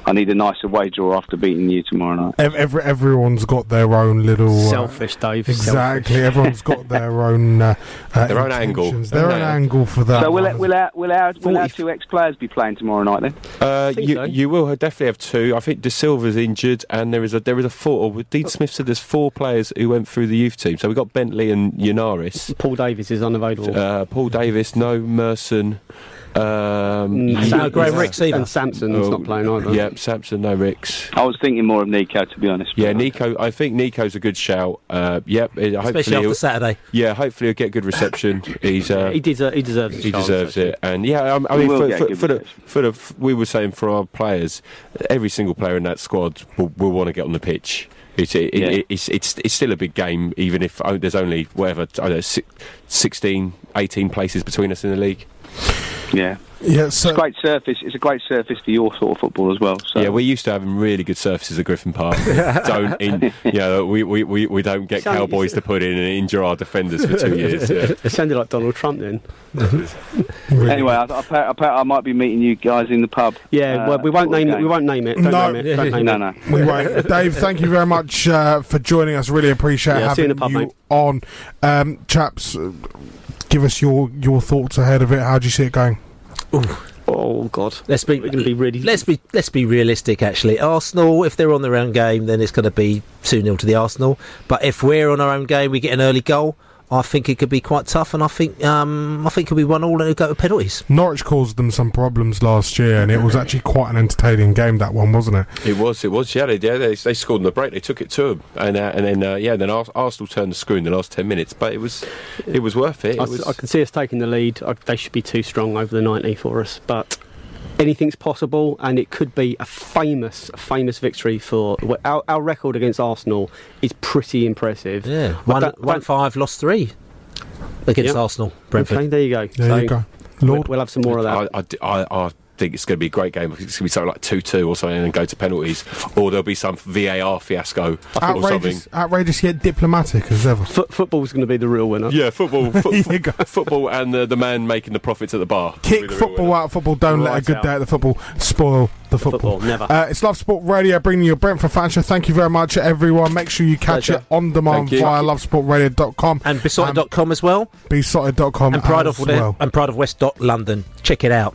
[SPEAKER 23] I need a nice away draw after beating you tomorrow night.
[SPEAKER 1] Every, everyone's got their own little uh,
[SPEAKER 2] Selfish, Dave.
[SPEAKER 1] Exactly.
[SPEAKER 2] Selfish.
[SPEAKER 1] Everyone's got [LAUGHS] their own uh, uh,
[SPEAKER 3] Their own angle.
[SPEAKER 1] Their own angle for that.
[SPEAKER 23] so will it, will our, will, our, will our two ex-players be playing tomorrow night then?
[SPEAKER 3] Uh, you,
[SPEAKER 23] so.
[SPEAKER 3] you will definitely have two. I think De Silva's injured, and there is a there is a four. Or Dean Smith said there's four players who went through the youth team. So we have got Bentley and Yennaris.
[SPEAKER 2] Paul Davis is unavailable.
[SPEAKER 3] Uh, Paul Davis, no Merson. Um,
[SPEAKER 2] Mm, No Graham Rix either. And Sansom's
[SPEAKER 3] Oh,
[SPEAKER 2] not playing either.
[SPEAKER 3] Yep, Sampson, no Rix.
[SPEAKER 23] I was thinking more of Nico, to be honest.
[SPEAKER 3] Yeah, Nico. I think Nico's a good shout. Uh, yep, it- hopefully
[SPEAKER 4] after Saturday.
[SPEAKER 3] Yeah, hopefully he'll get good reception. [LAUGHS] He's uh,
[SPEAKER 2] he, deser- he deserves his
[SPEAKER 3] he
[SPEAKER 2] chance,
[SPEAKER 3] deserves it, and yeah, I, I mean, for, for, for the for the we were saying for our players, every single player in that squad will, will want to get on the pitch. It's, it,
[SPEAKER 23] Yeah.
[SPEAKER 3] it, it's it's it's still a big game, even if oh, there's only whatever I don't know, 16, 18 places between us in the league.
[SPEAKER 23] Yeah.
[SPEAKER 1] Yeah,
[SPEAKER 23] it's a great surface. It's a great surface for your sort of football as well. So.
[SPEAKER 3] Yeah, we're used to having really good surfaces at Griffin Park. [LAUGHS] don't in, you know, we, we, we, we don't get
[SPEAKER 2] Sound-
[SPEAKER 3] Cowboys to put in and injure our defenders for two years. Yeah. [LAUGHS]
[SPEAKER 2] it sounded like Donald Trump then. [LAUGHS]
[SPEAKER 23] Anyway, I, I, I, I might be meeting you guys in the pub.
[SPEAKER 2] Yeah,
[SPEAKER 23] uh,
[SPEAKER 2] well, we won't name it. We won't name it. Don't
[SPEAKER 1] No.
[SPEAKER 2] name it. Don't name
[SPEAKER 23] No,
[SPEAKER 2] it.
[SPEAKER 23] no.
[SPEAKER 1] We won't. Dave, thank you very much uh, for joining us. Really appreciate
[SPEAKER 2] Yeah, see you
[SPEAKER 1] having
[SPEAKER 2] in the pub,
[SPEAKER 1] you
[SPEAKER 2] mate.
[SPEAKER 1] on. Um, chaps, uh, give us your, your thoughts ahead of it. How do you see it going?
[SPEAKER 2] Oh God,
[SPEAKER 4] Let's be,
[SPEAKER 2] going to be really.
[SPEAKER 4] let's be let's be realistic. Actually, Arsenal, if they're on their own game, then it's going to be two 0 to the Arsenal. But if we're on our own game, we get an early goal. I think it could be quite tough, and I think um, I think it could be one all and it'll go to penalties.
[SPEAKER 1] Norwich caused them some problems last year, and it was actually quite an entertaining game, that one, wasn't it?
[SPEAKER 3] It was, it was. Yeah, they, yeah, they, they scored in the break. They took it to them, and uh, and then uh, yeah, then Ars- Arsenal turned the screw in the last ten minutes. But it was it was worth it.
[SPEAKER 2] I,
[SPEAKER 3] was.
[SPEAKER 2] I can see us taking the lead. I, they should be too strong over the 90 for us, but anything's possible, and it could be a famous, famous victory for our, our record against Arsenal is pretty impressive.
[SPEAKER 4] Yeah,
[SPEAKER 2] But
[SPEAKER 4] one,
[SPEAKER 2] don't-
[SPEAKER 4] one five, lost three against
[SPEAKER 2] Yep.
[SPEAKER 4] Arsenal. Brentford.
[SPEAKER 2] Okay, there you go.
[SPEAKER 1] There
[SPEAKER 2] So
[SPEAKER 1] you go. Lord.
[SPEAKER 2] We'll have some more of that.
[SPEAKER 3] I, I d- I- I think it's going to be a great game. It's going to be something like two-two or something, and then go to penalties, or there'll be some VAR fiasco or something.
[SPEAKER 1] Outrageous, outrageous yet diplomatic as ever.
[SPEAKER 2] Foot, football's going to be the real winner.
[SPEAKER 3] Yeah, football, [LAUGHS] fo- football, and the, the man making the profits at the bar.
[SPEAKER 1] Kick
[SPEAKER 3] the
[SPEAKER 1] football
[SPEAKER 3] winner.
[SPEAKER 1] out football. Don't let a good
[SPEAKER 3] out.
[SPEAKER 1] day at the football spoil the football.
[SPEAKER 2] Football, never.
[SPEAKER 1] Uh, it's Love Sport Radio bringing you a Brentford fan show. Thank you very much, everyone. Make sure you catch
[SPEAKER 4] Pleasure.
[SPEAKER 1] it on demand via lovesportradio.com
[SPEAKER 4] And beesotted.com as well.
[SPEAKER 1] beesotted.com
[SPEAKER 4] And Pride
[SPEAKER 1] as
[SPEAKER 4] of
[SPEAKER 1] well.
[SPEAKER 4] and Pride of West dot London. Check it out.